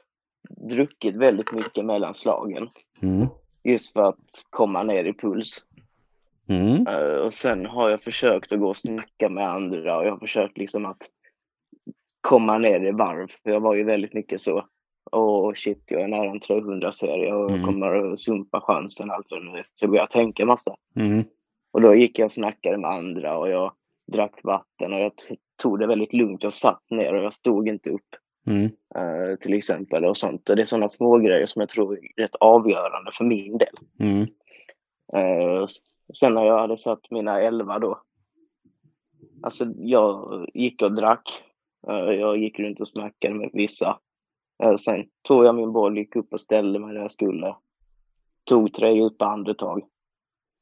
druckit väldigt mycket mellan slagen. Mm. Just för att komma ner i puls. Mm. Eh, och sen har jag försökt att gå och snacka med andra och jag har försökt liksom att komma ner i varv. För jag var ju väldigt mycket så. Åh shit, jag är nära en 300-serie och Mm. jag kommer att sumpa chansen. Allt vad nu. Så började jag tänka massa. Mm. Och då gick jag och snackade med andra och jag drack vatten och jag tog det väldigt lugnt. Jag satt ner och jag stod inte upp Mm. eh, till exempel och sånt. Och det är sådana små grejer som jag tror är rätt avgörande för min del. Mm. Eh, sen när jag hade satt mina elva då. Alltså jag gick och drack. Eh, jag gick runt och snackade med vissa. Sen tog jag min boll, gick upp och ställde mig där jag skulle. Tog tre djupa andetag.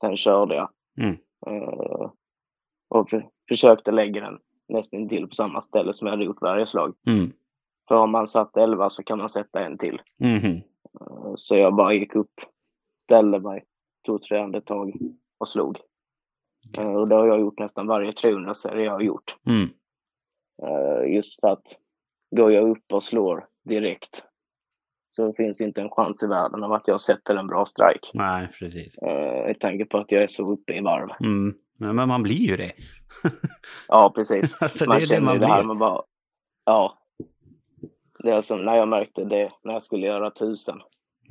Sen körde jag. Mm. Och för, försökte lägga den nästan till på samma ställe som jag hade gjort varje slag. Mm. För om man satt elva så kan man sätta en till. Eh, Så jag bara gick upp, ställde mig, tog tre andetag och slog. Eh, Och det har jag gjort nästan varje 300-serie jag har gjort. Mm. Eh, Just för att går jag upp och slår direkt så finns inte en chans i världen av att jag sätter en bra strike. Nej, precis. I tanke på att jag är så uppe i varv. Mm. Men men man blir ju det. Ja, precis. [laughs] Alltså, det man är det känner man ju det här blir. med bara... Ja. Det är som när jag märkte det när jag skulle göra tusen.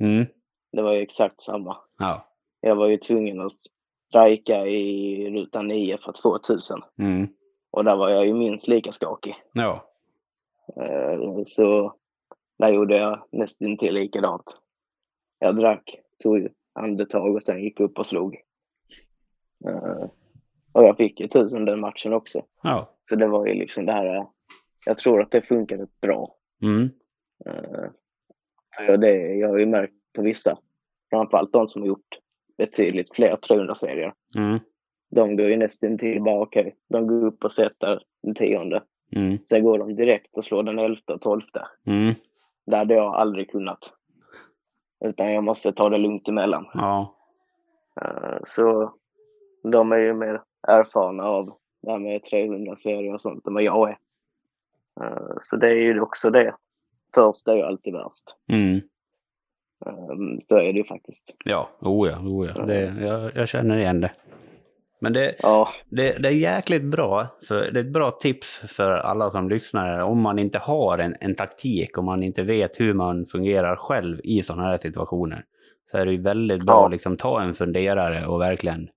Mm. Det var ju exakt samma. Ja. Jag var ju tvungen att strejka i ruta 9 för att få 1000. Mm. Och där var jag ju minst lika skakig. Ja. Eh, Så där gjorde jag nästan till likadant. Jag drack, tog andetag och sen gick upp och slog. Eh, Och jag fick ju 1000 den matchen också. Ja. Så det var ju liksom det här. Jag tror att det funkade bra. Mm. För det, jag har ju märkt på vissa, framförallt de som har gjort betydligt fler 300-serier. Mm. De går ju nästan till bara okej, de går upp och sätter den tionde. Mm. Sen går de direkt och slår den elfte och tolfte. Mm. Det hade jag aldrig kunnat. Utan jag måste ta det lugnt emellan. Ja. Eh, Så de är ju mer erfarna av det här med 300-serier och sånt än vad jag är. Eh, Så det är ju också det. Först är ju alltid värst. Mm. Eh, Så är det ju faktiskt. Ja, oh ja, oh ja. Det, jag, jag känner igen det. Men det, Ja, det, det är jäkligt bra, för det är ett bra tips för alla som lyssnar. Om man inte har en, en taktik, om man inte vet hur man fungerar själv i sådana här situationer, så är det ju väldigt bra Ja. att liksom, ta en funderare och verkligen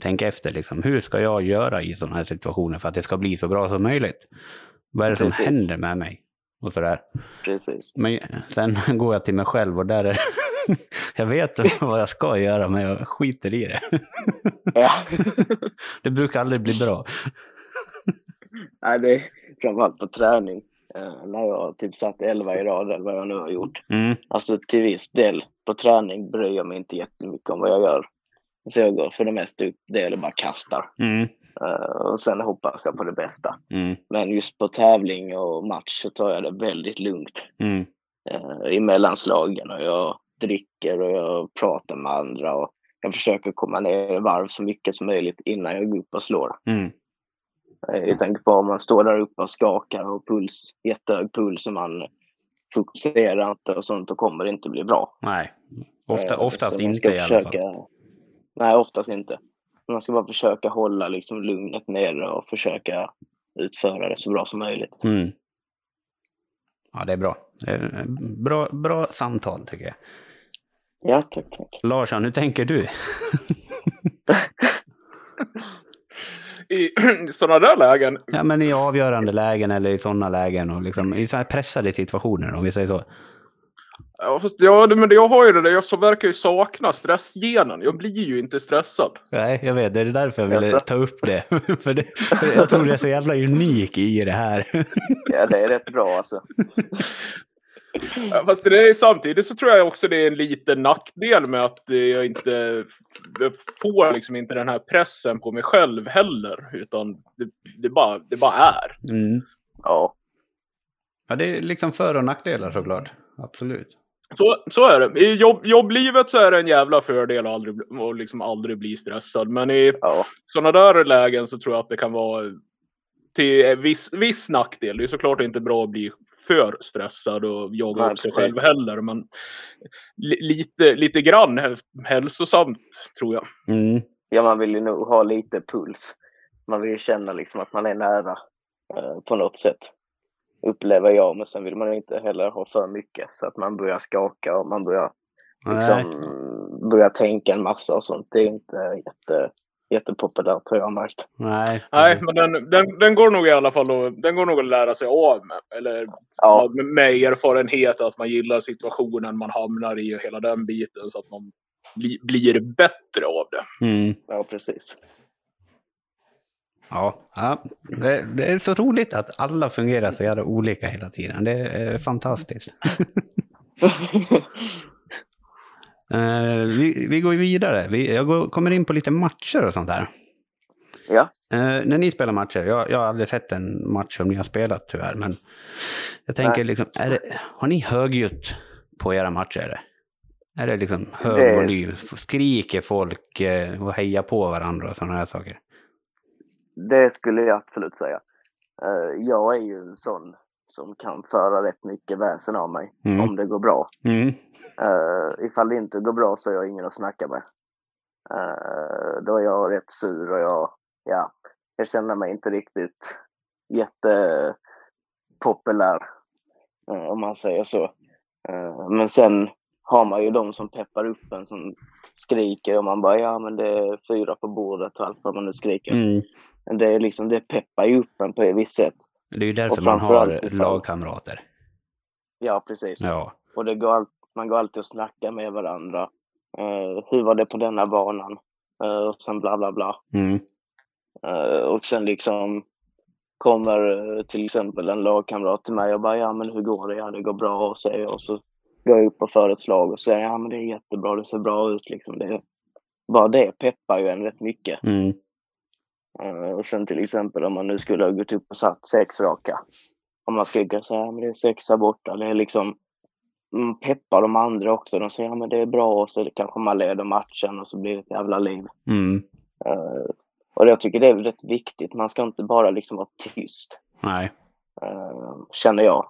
tänka efter. Liksom, hur ska jag göra i sådana här situationer för att det ska bli så bra som möjligt? Vad är det som Precis. händer med mig? Och sådär. precis. Men sen [laughs] går jag till mig själv och där är [laughs] jag vet vad jag ska göra men jag skiter i det. Ja. [laughs] Det brukar aldrig bli bra. Nej, det är framförallt på träning. Eh, när jag typ satt 11 i rad eller vad jag nu har gjort. Mm, Alltså till viss del på träning bryr jag mig inte jättemycket om vad jag gör. Så jag går för det mesta upp det eller bara kastar. mm, och sen hoppas jag på det bästa. mm, Men just på tävling och match så tar jag det väldigt lugnt mm, uh, i mellanslagen. Och jag dricker och jag pratar med andra och jag försöker komma ner i varv så mycket som möjligt innan jag går upp och slår. Mm. Eh, Jag tänker på om man står där uppe och skakar och puls, jättehög puls och man fokuserar inte och sånt, då kommer det inte bli bra. Nej, Ofta, Eh, oftast inte i alla fall. Nej, oftast inte. Man ska bara försöka hålla liksom lugnet nere och försöka utföra det så bra som möjligt. Mm. Ja, det är bra. Är bra, bra samtal tycker jag. Ja, tack. tack. Larsson, hur tänker du? I [clears throat] sådana där lägen. Ja, men i avgörande lägen eller i sådana lägen och liksom i så här pressade situationer om vi säger så. Ja, fast ja, men jag har ju det där. Jag så verkar ju sakna stressgenen. Jag blir ju inte stressad. Nej, jag vet. Det är därför jag ville ta upp det. [laughs] för det, jag tror det är så jävla unik i det här. [laughs] Ja, det är rätt bra alltså. Fast det är, samtidigt så tror jag också det är en liten nackdel med att jag inte jag får liksom inte den här pressen på mig själv heller. Utan det, det, bara, det bara är. Mm. Ja, Ja, det är liksom för och nackdelar såklart. Absolut. Så, så är det. I jobb, jobblivet så är det en jävla fördel att aldrig, att liksom aldrig bli stressad. Men i ja, sådana där lägen så tror jag att det kan vara till viss, viss nackdel. Det är såklart inte bra att bli för stressad och jaga upp sig själv heller. Men li, lite, lite grann häl- hälsosamt tror jag. Mm. ja, man vill ju nog ha lite puls. Man vill ju känna liksom att man är nära eh, på något sätt. Upplever jag, men sen vill man ju inte heller ha för mycket så att man börjar skaka och man börjar liksom, börjar tänka en massa och sånt. Det är inte jätte, jättepopulärt har jag märkt. Nej. Nej, men den, den, den går nog i alla fall att, den går nog att lära sig av med. Eller Ja, med, med erfarenhet att man gillar situationen man hamnar i och hela den biten så att man bli, blir bättre av det. Mm. ja precis. Ja, ja. Det, det är så roligt att alla fungerar så jävla olika hela tiden. Det är fantastiskt. [laughs] Eh, vi, vi går vidare. Vi, jag går, kommer in på lite matcher och sånt där. ja, Eh, när ni spelar matcher, jag, jag har aldrig sett en match som ni har spelat tyvärr, men jag tänker Nej. liksom, är det, har ni högljutt på era matcher? Eller? Är det liksom hög Det- volym? Skriker folk eh, och hejar på varandra och sådana här saker? Det skulle jag absolut säga. Eh, jag är ju en sån som kan föra rätt mycket väsen av mig Mm. om det går bra. Mm. Uh, ifall det inte går bra så är jag ingen att snacka med. Eh, då är jag rätt sur och jag, ja, jag känner mig inte riktigt jättepopulär. eh, om man säger så. Eh, men sen har man ju de som peppar upp en som skriker och man bara ja men det är fyra på bordet och allt vad man nu skriker. Mm. Det är liksom, det peppar ju upp en på ett visst sätt. Det är ju därför man har lagkamrater. Ja, precis. Ja. Och det går man går alltid och snackar med varandra. Eh, hur var det på denna banan? Eh, och sen bla bla bla. Mm. Eh, och sen liksom kommer eh, till exempel en lagkamrat till mig och bara ja men hur går det? Ja det går bra och säger. Och så går jag upp och för ett slag och säger ja men det är jättebra, det ser bra ut liksom. Det, bara det peppar ju en rätt mycket. Mm. Eh, och sen till exempel om man nu skulle ha gått upp och satt sex raka. Om man så här, men det är sexa borta. Det är liksom mm, peppar de andra också. De säger, ja men det är bra och så kanske man leder matchen och så blir det ett jävla liv. Mm. Eh, och jag tycker det är rätt viktigt. Man ska inte bara liksom vara tyst, Nej. eh, känner jag.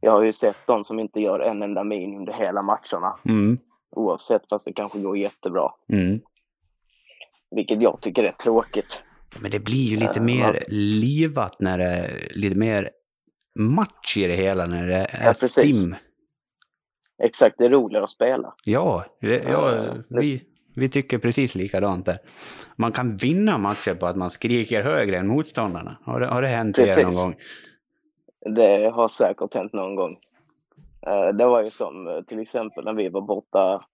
Jag har ju sett de som inte gör en enda min under hela matcherna. Mm. Oavsett fast det kanske går jättebra. Mm. Vilket jag tycker är tråkigt. Men det blir ju lite mer man- livat när det är lite mer match i det hela, när det är Ja, precis. stim. Exakt, det är roligare att spela. Ja, det, ja vi, vi tycker precis likadant där. Man kan vinna matcher på att man skriker högre än motståndarna. Har det, har det hänt er någon Precis. gång? Det har säkert hänt någon gång. Eh, Det var ju som eh, till exempel när vi var borta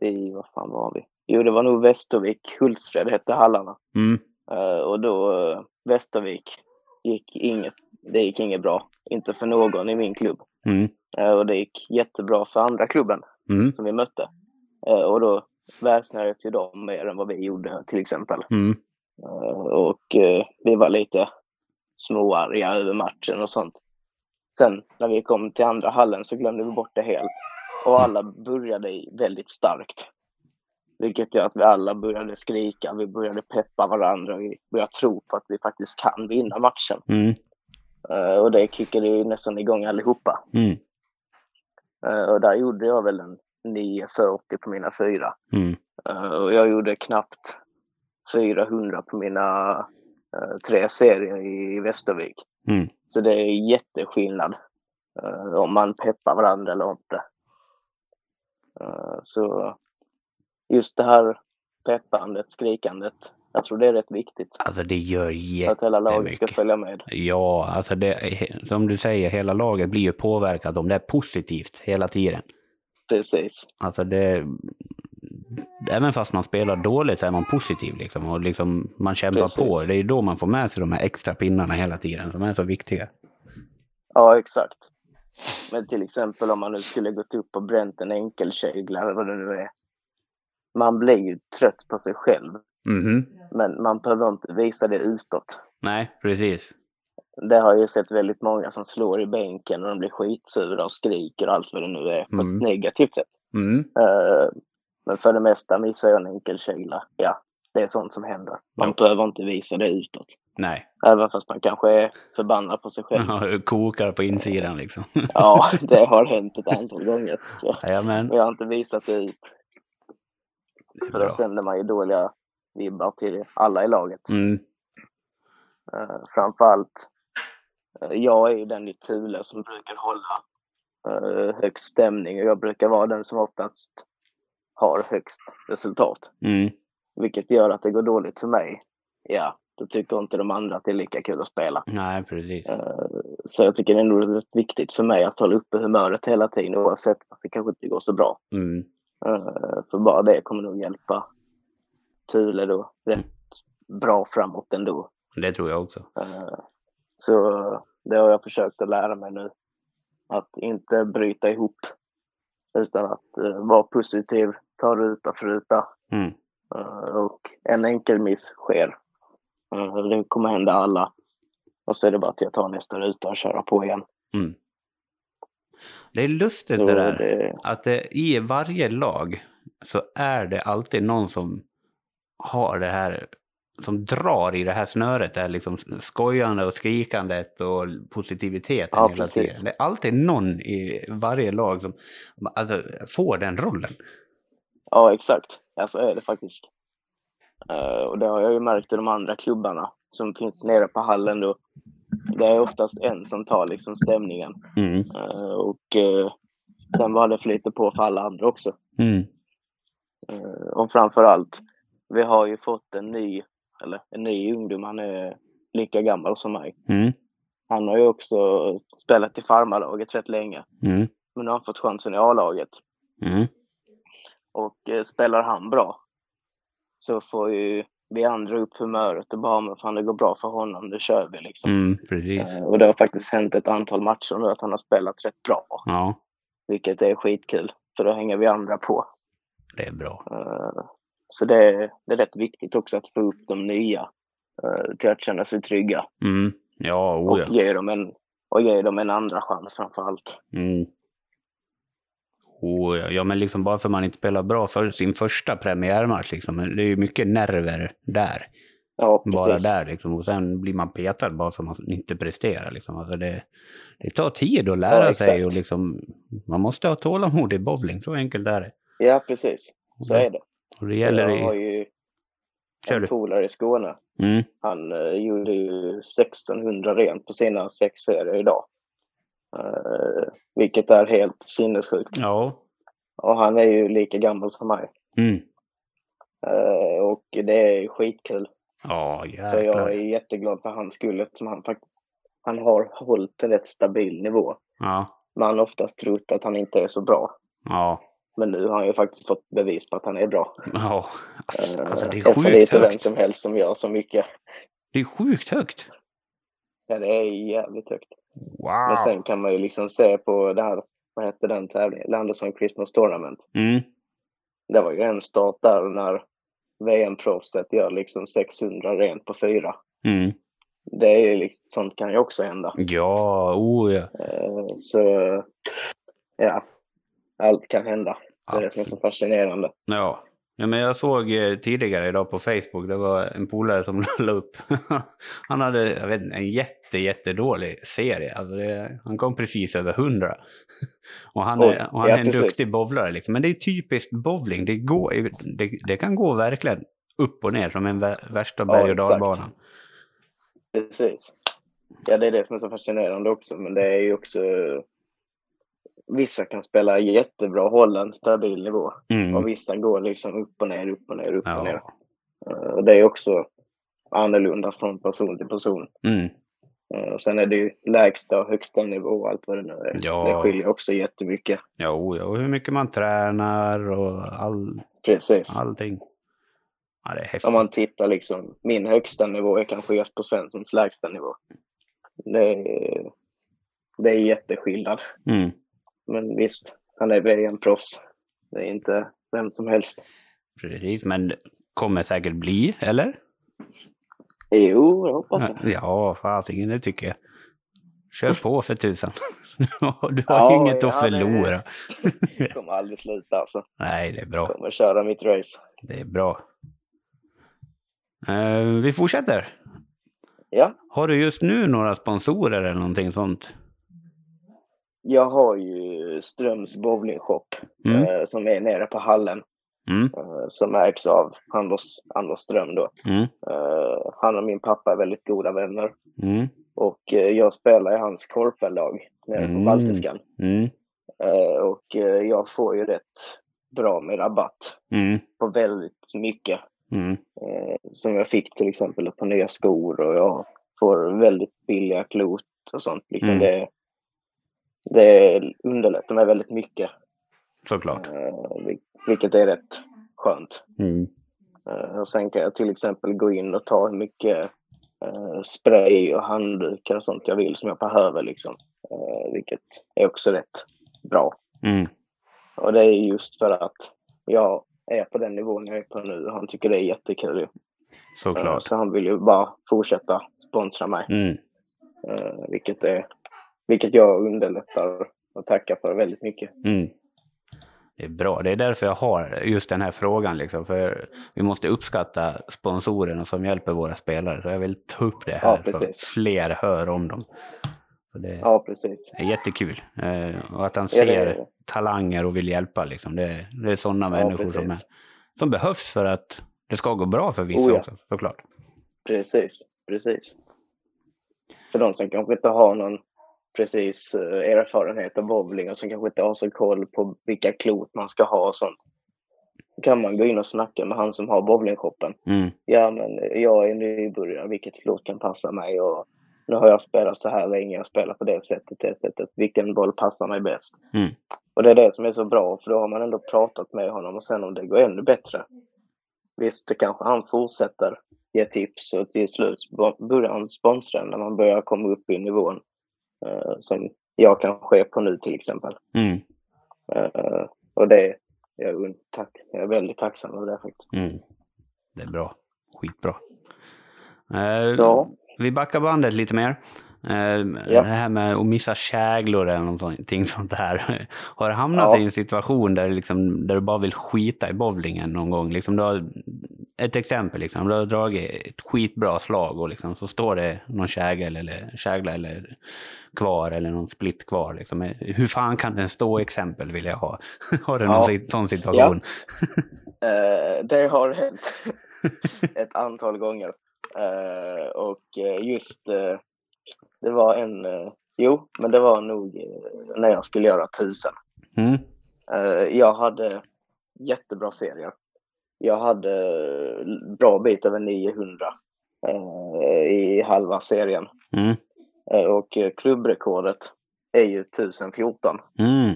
i, vad fan var vi? Jo, det var nog Västervik, Hultsfred hette hallarna. Mm. Eh, Och då, eh, Västervik, gick inget, det gick inget bra. Inte för någon i min klubb. Mm. Eh, Och det gick jättebra för andra klubben Mm. som vi mötte. Och då väsnades ju de mer än vad vi gjorde till exempel. Mm. Och vi var lite småarga över matchen och sånt. Sen när vi kom till andra hallen så glömde vi bort det helt. Och alla började väldigt starkt. Vilket gör att vi alla började skrika, vi började peppa varandra, vi började tro på att vi faktiskt kan vinna matchen. Mm. Eh, och det kickade ju nästan igång allihopa. Mm. Eh, och där gjorde jag väl en 940 på mina fyra. Mm. Eh, och jag gjorde knappt 400 på mina eh, tre serier i Västervik. Mm. Så det är jätteskillnad eh, om man peppar varandra eller inte. Så just det här peppandet, skrikandet, jag tror det är rätt viktigt. Alltså det gör För att hela laget ska jättemycket. följa med. Ja, alltså det, som du säger, hela laget blir ju påverkat om det är positivt hela tiden. Precis. Alltså det... Även fast man spelar dåligt så är man positiv liksom och liksom man kämpar Precis. på. Det är ju då man får med sig de här extra pinnarna hela tiden som är så viktiga. Ja, exakt. Men till exempel om man nu skulle gått upp och bränt en enkelkegla eller vad det nu är. Man blir ju trött på sig själv, Mhm. men man behöver inte visa det utåt. Nej, precis. Det har jag ju sett väldigt många som slår i bänken och de blir skitsura och skriker och allt vad det nu är på Mm. ett negativt sätt. Mm. Eh, Men för det mesta missar jag en enkelkegla. Ja, det är sånt som händer. Man Ja. behöver inte visa det utåt. Nej. Även fast man kanske är förbannad på sig själv. [laughs] Ja, Kokar på insidan liksom. Ja, [laughs] det har hänt ett antal gånger. Så. Jajamän. Men jag har inte visat det ut. För bra. då sänder man ju dåliga vibbar till alla i laget. Mm. Uh, framförallt, eh, jag är ju den i Thule som brukar hålla uh, högst stämning och jag brukar vara den som oftast har högst resultat. Mm. Vilket gör att det går dåligt för mig. Ja, då tycker inte de andra att det är lika kul att spela. Nej, precis. Så jag tycker det är nog rätt viktigt för mig att hålla uppe humöret hela tiden oavsett fast det kanske inte går så bra. Mm. Eh, För bara det kommer nog hjälpa Thule då rätt bra framåt ändå. Det tror jag också. Eh, Så det har jag försökt att lära mig nu. Att inte bryta ihop. Utan att eh, vara positiv, ta ruta för ruta. Mm. Och en enkel miss sker. Det kommer hända alla. Och så är det bara att jag tar nästa ruta och köra på igen. Mm. Det är lustigt Så det där. det, Att det, i varje lag så är det alltid någon som har det här, som drar i det här snöret, det här liksom skojande och skrikandet och positiviteten Ja, hela precis. tiden. Det är alltid någon i varje lag som alltså, får den rollen. ja, exakt. Ja, så är det faktiskt. Eh, och det har jag ju märkt i de andra klubbarna som finns nere på hallen då. Det är oftast en som tar liksom stämningen. Mm. Eh, och eh, sen var det flyter på för alla andra också. Mm. Eh, och framför allt, vi har ju fått en ny, eller en ny ungdom. Han är lika gammal som mig. Mm. Han har ju också spelat i farmarlaget rätt länge. Mm. Men nu har han fått chansen i A-laget. Mm. Och spelar han bra så får ju vi andra upp humöret och bara, men fan det går bra för honom, det kör vi liksom. Mm. Precis. Eh, och det har faktiskt hänt ett antal matcher nu att han har spelat rätt bra. Ja, Vilket är skitkul, för då hänger vi andra på. det är bra. Eh, så det är, det är rätt viktigt också att få upp de nya eh, till att känna sig trygga. Mm. Ja, Och oh ja. ge dem en, och ge dem en andra chans framför allt. Mm. Oh, ja. ja, men liksom bara för man inte spelar bra för sin första premiärmatch liksom. Det är ju mycket nerver där. Ja, Bara där liksom. Och sen blir man petad bara för att man inte presterar liksom. Alltså det, det tar tid att lära Ja, sig och liksom. Man måste ha tålamod i bowling, så enkelt är det. Ja, precis. Så är det. Och det gäller jag har ju en polare i Skåne. Mm. Han eh, gjorde ju 1600 rent på sina sex serier idag. Eh, vilket är helt sinnessjukt. Ja. Och han är ju lika gammal som mig. Mm. Eh, och det är skitkul. Ja, För jag är jäklar. jätteglad för hans skull eftersom han faktiskt han har hållit en rätt stabil nivå. Ja. Man har oftast trott att han inte är så bra. Ja. Men nu har han ju faktiskt fått bevis på att han är bra. Ja. Alltså, Eh, alltså det är och för det är sjukt inte vem högt. som helst som gör så mycket. Det är sjukt högt. Ja, det är jävligt högt. Wow. Men sen kan man ju liksom se på det här, vad hette den tävlingen? Landerson Christmas Tournament. Mm. Det var ju en start där när VM-proffset gör liksom 600 rent på fyra. Mm. det är ju liksom, sånt kan ju också hända. Ja, oh ja. Eh, så ja, allt kan hända. Det är det som är så fascinerande. Ja. Ja, men jag såg eh, tidigare idag på Facebook, det var en polare som [laughs] la upp. han hade jag vet, en jätte, jättedålig serie. Alltså det, han kom precis över hundra. [laughs] och han är, och han ja, är en precis. duktig bowlare liksom. Men det är typiskt bowling. Det, går, det, det kan gå verkligen upp och ner som en vä- värsta berg och exakt. dalbanan. Precis. Ja, det är det som är så fascinerande också. Men det är ju också... Vissa kan spela jättebra och hålla en stabil nivå. Mm. Och vissa går liksom upp och ner, upp och ner, upp och ner. Ja. Eh, Och det är också annorlunda från person till person. Mm. Eh, Och sen är det ju lägsta och högsta nivå och allt vad det nu är. Ja. Det skiljer också jättemycket. Ja, ja, och hur mycket man tränar och all, Precis. allting. Ja, det är häftigt. Om man tittar liksom, min högsta nivå är kanske Jesper Svenssons lägsta nivå. Det är, det är jätteskillnad. Mm. Men visst, han är VM-proffs. Det är inte vem som helst. Precis, men kommer säkert bli, eller? Jo, jag hoppas det. Ja, fasiken, det tycker jag. Kör på för tusan. [laughs] Du har Ja, inget att ja, det- förlora. Det kommer aldrig sluta alltså. Nej, det är bra. Jag kommer köra mitt race. Det är bra. Eh, vi fortsätter. Ja, Har du just nu några sponsorer eller någonting sånt? Jag har ju Ströms bowling shop Mm. eh, som är nere på hallen. Mm. Eh, som ägs av Anders, Anders Ström då. Mm. Eh, han och min pappa är väldigt goda vänner. Mm. Och eh, jag spelar i hans korpenlag nere på Mm. Baltiskan. Mm. Eh, och eh, jag får ju rätt bra med rabatt på väldigt mycket. Som jag fick till exempel på nya skor och jag får väldigt billiga klot och sånt. Liksom det, det underlättar mig väldigt mycket. Såklart. Eh, vil- vilket är rätt skönt. Mm. Eh, och sen kan jag till exempel gå in och ta hur mycket eh, spray och handdukar och sånt jag vill som jag behöver. Liksom. Vilket är också rätt bra. Mm. Och det är just för att jag är på den nivån jag är på nu och han tycker det är jättekul. Såklart. Så han vill ju bara fortsätta sponsra mig. Mm. Vilket, är, vilket jag underlättar och tackar för väldigt mycket. Mm. Det är bra. Det är därför jag har just den här frågan. Liksom. För vi måste uppskatta sponsorerna som hjälper våra spelare. Så jag vill ta upp det här Ja, så att fler hör om dem. Det Ja, precis. är jättekul. Eh, och att han Ja, det ser det. talanger och vill hjälpa. Liksom. Det, det är sådana Ja, människor som, är, som behövs för att det ska gå bra för vissa Oh, ja. också. Såklart. Precis, precis. För de som kanske inte har någon precis eh, erfarenhet av bowling och som kanske inte har så koll på vilka klot man ska ha och sånt. Då kan man gå in och snacka med han som har bowlingshoppen. Mm. Ja, men jag är nybörjare. Vilket klot kan passa mig? Och nu har jag spelat så här länge. Jag spelar på det sättet, det sättet. Vilken boll passar mig bäst? Mm. Och det är det som är så bra, för då har man ändå pratat med honom och sen om det går ännu bättre. Visst, det kanske han fortsätter ge tips och till slut börjar han sponsra när man börjar komma upp i nivån som jag kanske är på nu till exempel. Mm. Eh, och det jag tack, jag är väldigt tacksam över det faktiskt. Mm. Det är bra. Skitbra. Eh, Så, Vi backar bandet lite mer. Eh, Ja. Det här med att missa käglor eller någonting sånt där. [laughs] Har du hamnat Ja. i en situation där, liksom, där du bara vill skita i bowlingen någon gång? Liksom, du har, ett exempel, liksom, du har dragit ett skitbra slag och liksom, så står det någon kägel eller kägla eller kvar eller någon split kvar. Liksom. Hur fan kan den stå exempel vill jag ha? [laughs] har du någon Ja. sån situation? [laughs] eh, det har hänt ett antal gånger. Eh, och eh, just eh, det var en, eh, jo, men det var nog eh, när jag skulle göra tusen. Mm. Eh, jag hade jättebra serier. Jag hade eh, bra bit över 900 eh, i halva serien. Mm. Eh, och klubbrekordet är ju 1014 Mm.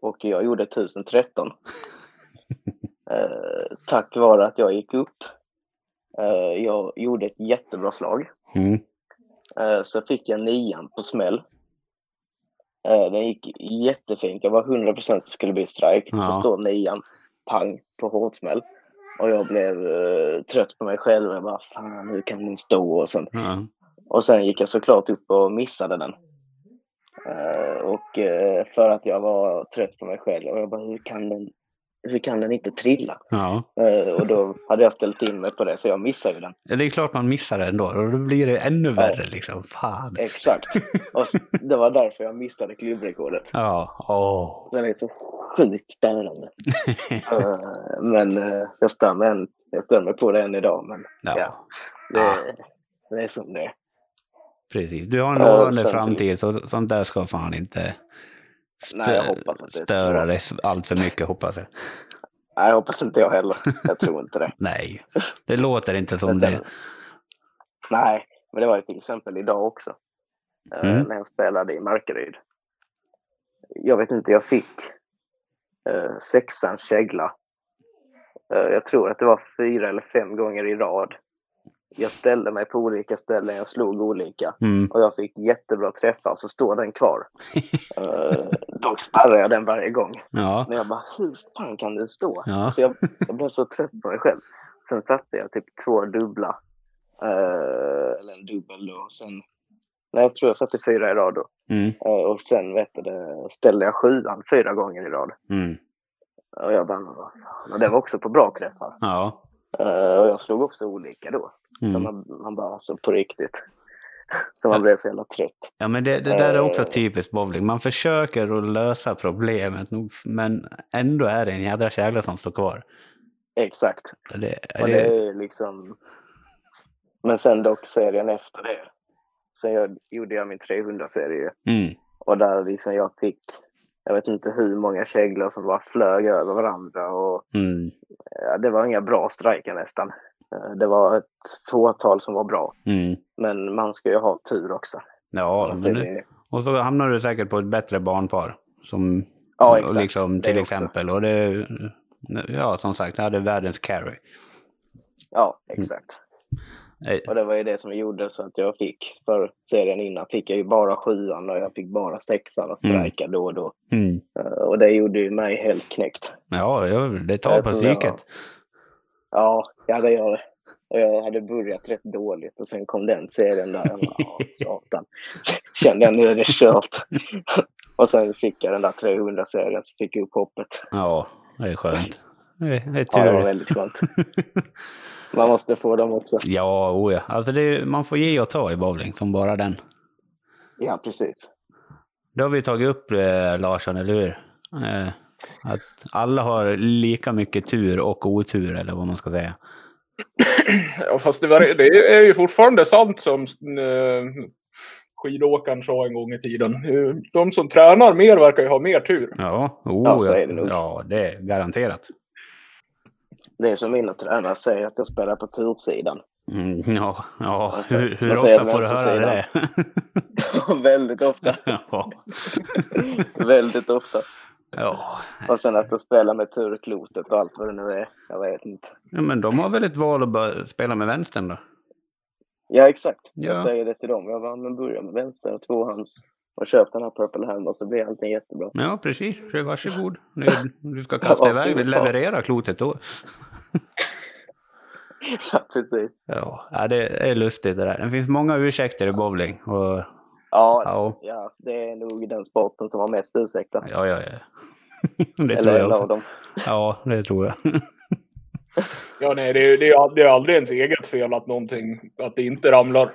och jag gjorde 1013. [laughs] eh, tack vare att jag gick upp. Jag gjorde ett jättebra slag. Mm. Eh, så fick jag nian på smäll. Eh, den gick jättefint. Jag var 100% att det skulle bli strike. Ja. Så står nian, pang, på hårdsmäll. Och jag blev eh, trött på mig själv. Jag bara, fan hur kan den stå och sånt. Ja. Och sen gick jag såklart upp och missade den. Och för att jag var trött på mig själv. Och jag bara, hur kan den, hur kan den inte trilla? Ja. Eh, och då hade jag ställt in mig på det, så jag missade den. Ja, Det är klart man missar det ändå och då blir det ännu värre liksom. Fan. Exakt. [laughs] Och det var därför jag missade klubbrekordet. Ja, åh. Så det är så sjukt störande. [laughs] Eh, men eh, jag stör mig, än, jag stör mig på det än idag. Men Ja, ja, det, Ah. det är som det är. precis. Du har en lovande sen- framtid så sånt där ska fan inte Nej, jag hoppas att det störa dig allt för mycket hoppas jag. Nej, jag hoppas inte jag heller. Jag tror inte det. [laughs] Nej, det låter inte som det. Nej, men det var ju till exempel idag också. eh, Mm. När jag spelade i Markaryd. Jag vet inte, jag fick uh, sexan kägla. Eh, jag tror att det var fyra eller fem gånger i rad. Jag ställde mig på olika ställen, jag slog olika. Mm. Och jag fick jättebra träffar, så står den kvar. [laughs] uh, dock sparrar jag den varje gång. Ja, Men jag bara, hur fan kan den stå? Ja. Så jag, jag blev så trött på mig själv. Sen satte jag typ två dubbla. Eh, eller en dubbel då. Sen, nej, jag tror jag satte fyra i rad då. mm. Eh, och sen vet du, ställde jag sjuan fyra gånger i rad. Mm. Och jag bara. Och det var också på bra träffar. ja. Eh, och jag slog också olika då. Så Mm. man, man bara, alltså på riktigt. [laughs] Så man blev så jävla trött. Ja, men det, det där är också Eh. typiskt bowling. Man försöker att lösa problemet, men ändå är det en jädra kägla som står kvar. Exakt. Och Det, Och det, det är liksom... Men sen dock serien efter det. Sen jag, gjorde jag min 300-serie. mm. Och där liksom jag fick, jag vet inte hur många käglor som bara flög över varandra. Och Mm. ja, det var inga bra strejker nästan. Eh, Det var ett fåtal som var bra. Mm. Men man ska ju ha tur också. Ja, men det, det- och så hamnar du säkert på ett bättre barnpar. Som, Ja, exakt. Liksom, Det till också. exempel. Och det, ja, som sagt, jag hade världens carry. Ja, exakt. Och det var ju det som gjorde så att jag fick, för serien innan fick jag ju bara sjuan och jag fick bara sexan och strejka då och då. Mm. Eh, Och det gjorde ju mig helt knäckt. Ja, det tar på psyket. Ja, ja det gör det. Och jag hade börjat rätt dåligt och sen kom den serien där. Jag bara, "Åh, [laughs] satan. Kände jag nu är det kört. [laughs] och sen fick jag den där 300-serien så fick jag upp hoppet. Ja, det är skönt. Det är, är Ja, det var tur. väldigt skönt. [laughs] Man måste få dem också. ja, oh ja. Alltså det, man får ge och ta i bowling, som bara den. Ja, precis. Det har vi tagit upp, eh, Larsson, eller hur? Eh, att alla har lika mycket tur och otur, eller vad man ska säga. [clears throat] Ja, fast det, var, det är ju fortfarande sant som eh, skidåkaren sa en gång i tiden. Eh, De som tränar mer verkar ju ha mer tur. Ja, oh, Ja, så är det nog. Ja, det är garanterat. Det är som mina tränare säger att jag spelar på tursidan. Mm, ja, ja. Alltså, hur, hur ofta får du höra det? [laughs] [laughs] väldigt ofta. ja. [laughs] väldigt ofta. Ja. Och sen att jag spelar med turklotet och allt vad det nu är. Jag vet inte. ja, men de har väl ett val att börja spela med vänstern då? Ja, exakt. Ja. Jag säger det till dem. Jag bara, men börja med vänster och tvåhands. Och köp den här Purple Hammer så blir allting jättebra. Ja, precis. Så Varsågod. Nu, du ska [laughs] kasta iväg, varsågod. leverera klotet då. Ja, precis. Ja, ja, det är lustigt det där. Det finns många ursäkter i bowling. Och, Ja, ja, ja, det är nog den sporten som har mest ursäkter. ja, ja. ja. [laughs] Det tror Eller jag en av också. dem. Ja, det tror jag. Ja, nej, det är, det är, det är aldrig ens eget fel att någonting, att det inte ramlar.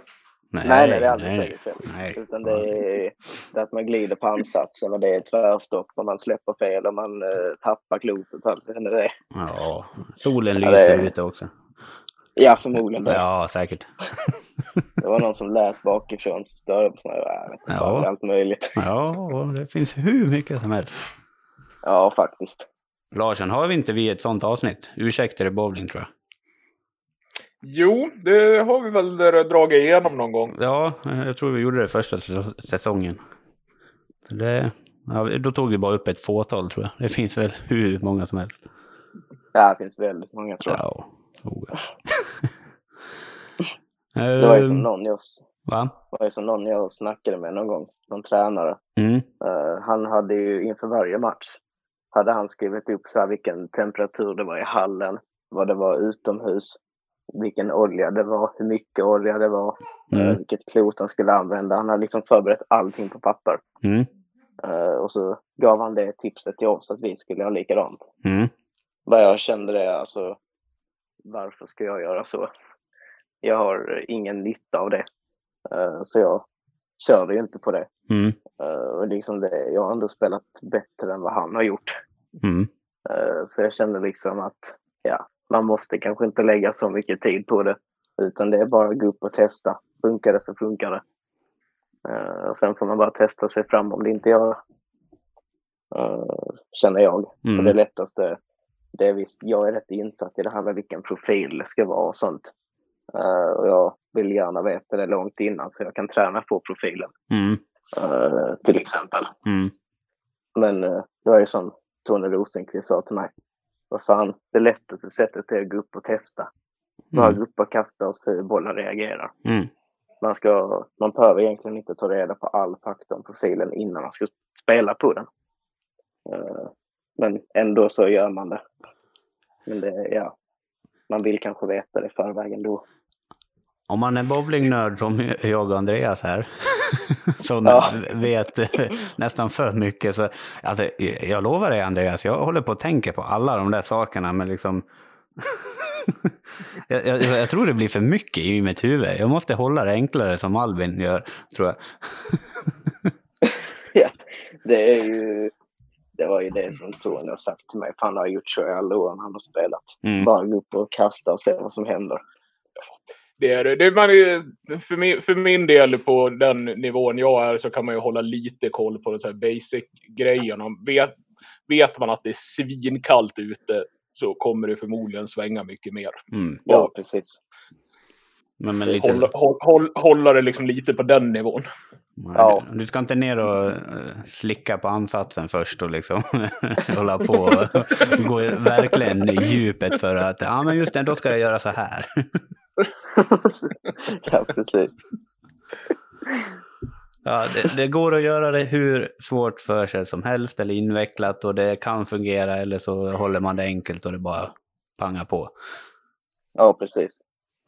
Nej, nej, det är aldrig nej, fel. nej. Utan det är, det är att man glider på ansatsen och det är tvärstopp och man släpper fel och man eh, tappar klotet. Allt det är det. Ja, solen Ja, lyser det- ute också. Ja, förmodligen det. Ja, säkert. Det var någon som lät bakifrån så störde på sådana här, Ja. ja. allt möjligt. Ja, det finns hur mycket som helst. Ja, faktiskt. Larsson, har vi inte vi ett sånt avsnitt? Ursäkter i bowling tror jag. Jo, det har vi väl dragit igenom någon gång. Ja, eh, jag tror vi gjorde det första säs- säsongen. Det, ja, då tog vi bara upp ett fåtal tror jag. Det finns väl hur många som helst. Ja, det finns väldigt många tror jag. Ja. Oh, ja. [laughs] Det var ju som Ehm, någon jag, Va? det var ju som någon jag snackade med någon gång. Någon tränare. Mm. Eh, han hade ju inför varje match hade han skrivit upp så här vilken temperatur det var i hallen, vad det var utomhus, vilken olja det var, hur mycket olja det var, Mm. eh, vilket klot han skulle använda. Han hade liksom förberett allting på papper. Mm. Eh, och så gav han det tipset till oss att vi skulle göra likadant. Mm. Vad jag kände det, alltså varför ska jag göra så? Jag har ingen nytta av det. Eh, så jag körde ju inte på det. Mm. Och liksom det. Jag har ändå spelat bättre än vad han har gjort. Mm. Eh, Så jag kände liksom att ja, man måste kanske inte lägga så mycket tid på det. Utan det är bara att gå upp och testa. Funkar det så funkar det. Och sen får man bara testa sig fram om det inte gör. Eh, Känner jag. Och det Mm. lättaste, det är visst, jag är rätt insatt i det här med vilken profil det ska vara och sånt. Eh, Och jag vill gärna veta det långt innan så jag kan träna på profilen. Mm. eh, Till exempel. Mm. Men det var ju som Tony Rosenqvist sa till mig. Vad fan, det lättaste sättet är att gå upp och testa. Bara Mm. gå upp och kasta och se hur bollen reagerar. Mm. Man, ska, man behöver egentligen inte ta reda på all fakta om profilen innan man ska spela på den. Eh, Men ändå så gör man det. Men det, ja, man vill kanske veta det i förväg ändå. Om man är bowlingnörd som jag och Andreas här, [laughs] [laughs] som Ja. vet nästan för mycket, så alltså, jag lovar dig Andreas, jag håller på att tänka på alla de där sakerna, men liksom [laughs] jag, jag, jag tror det blir för mycket i mitt huvud. Jag måste hålla det enklare som Albin gör, tror jag. [laughs] ja, det är ju... Det var ju det som Tony har sagt till mig. För han har gjort så i alla år han har spelat. Mm. Bara gå upp och kasta och se vad som händer. Det är det. man, är- för, min, för min del på den nivån jag är så kan man ju hålla lite koll på de så här basic-grejerna. Vet, vet man att det är svinkallt ute så kommer det förmodligen svänga mycket mer. Mm. Ja, precis. Men, men lite, Hålla, håll, håll, hålla det liksom lite på den nivån. Ja. Du ska inte ner och eh, slicka på ansatsen först och liksom [laughs] hålla på [laughs] och gå verkligen i djupet för att, ja men just det, då ska jag göra så här. [laughs] [laughs] ja, precis. Ja, det, det går att göra det hur svårt för sig som helst eller invecklat och det kan fungera eller så håller man det enkelt och det bara pangar på. Ja, precis.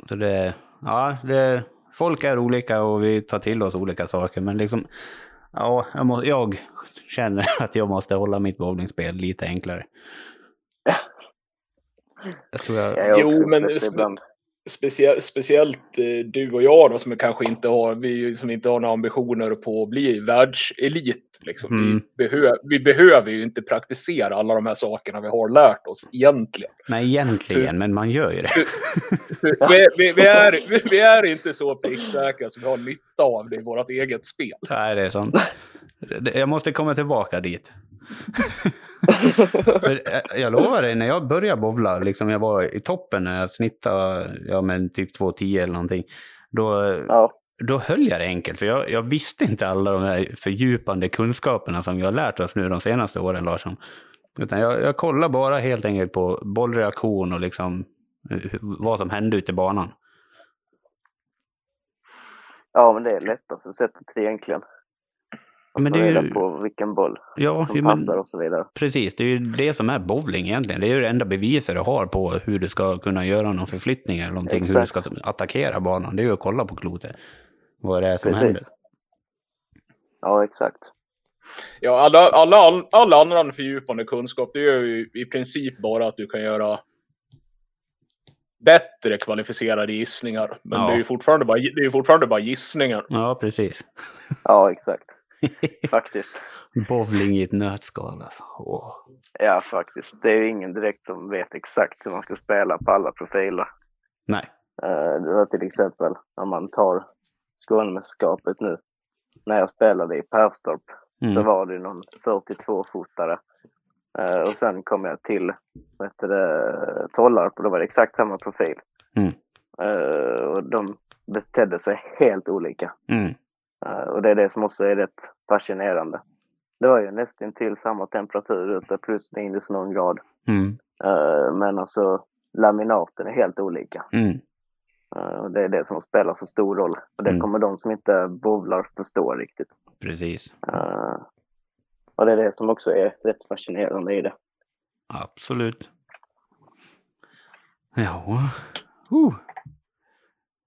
Så det, ja, det, folk är olika och vi tar till oss olika saker men liksom, ja, jag, må, jag känner [laughs] att jag måste hålla mitt bowlingspel lite enklare. Jag tror jag, Jag Jo, men ibland. Speciellt, speciellt eh, du och jag då som kanske inte har, vi som inte har några ambitioner på att bli världselit. Liksom. Mm. Vi, behö, vi behöver ju inte praktisera alla de här sakerna vi har lärt oss egentligen. nej egentligen, men man gör ju det. [laughs] Vi, vi, vi, är, vi, är inte så pricksäkra som vi har nytta av det i vårt eget spel. Nej, det är sånt. Jag måste komma tillbaka dit. [laughs] För jag- jag lovar dig, när jag började bowla, liksom jag var i toppen när jag snittade, ja men typ 2,10 eller någonting. Då, Ja, då höll jag det enkelt, för jag, jag visste inte alla de här fördjupande kunskaperna som vi har lärt oss nu de senaste åren, Larsson. Utan jag, jag kollar bara helt enkelt på bollreaktion och liksom eh, vad som hände ute i banan. ja, men det är lättaste sättet egentligen. Att Men det är ju- på vilken boll Ja, som men- passar och så vidare. Precis, det är ju det som är bowling egentligen. Det är ju det enda beviset du har på hur du ska kunna göra någon förflyttning eller någonting. Hur du Exakt. ska attackera banan. Det är ju att kolla på klotet. Vad det är som händer. Precis. Ja, exakt. Ja, alla, alla, alla andra fördjupande kunskap, det är ju i princip bara att du kan göra bättre kvalificerade gissningar. Men Ja. det är ju fortfarande bara, det är ju fortfarande bara gissningar. Ja, precis. Ja, exakt. [laughs] Faktiskt. Bowling i ett nötskal alltså. Åh. Ja, faktiskt. Det är ju ingen direkt som vet exakt hur man ska spela på alla profiler. Nej. Var till exempel om man tar Skånemästerskapet nu. När jag spelade i Perstorp Mm. så var det någon 42-fotare. Eh, och sen kom jag till det, Tollarp och då var det exakt samma profil. Mm. Eh, och de betedde sig helt olika. Mm. Eh, och det är det som också är rätt fascinerande. Det var ju nästan till samma temperatur ute, plus minus någon grad. Mm. Eh, men alltså laminaten är helt olika. Mm. Eh, och det är det som spelar så stor roll. Och det Mm. kommer de som inte bowlar förstå riktigt. Precis. Och det är det som också är rätt fascinerande i det. Absolut. Ja. Uh.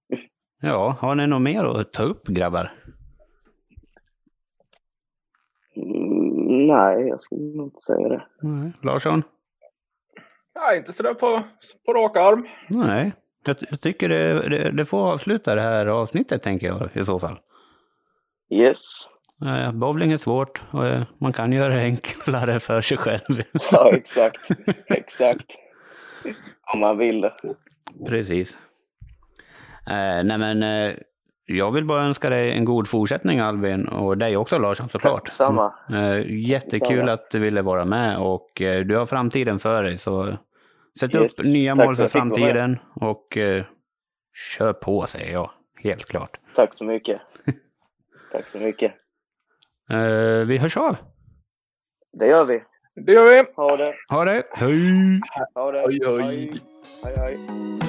[laughs] Ja, har ni något mer att ta upp grabbar? Mm, nej, jag skulle nog inte säga det. Nej. Larsson? Nej, inte sådär på, på rak arm. Nej, jag, jag tycker det, det, det får avsluta det här avsnittet tänker jag i så fall. Yes. Eh, bowling är svårt och eh, man kan göra det enklare för sig själv. [laughs] Ja, exakt. exakt. Om man vill det. Precis. Eh, nej men, eh, jag vill bara önska dig en god fortsättning Albin och dig också Larsson såklart. Samma. Eh, jättekul Samma. att du ville vara med och eh, du har framtiden för dig så sätt Yes, upp nya tack mål för framtiden och eh, kör på säger jag. Helt klart. Tack så mycket. [laughs] Tack så mycket. Eh, vi hörs av. Det gör vi. Det gör vi. Ha det. Ha det. Hej! Ha det. Hej, hej. Hej, hej.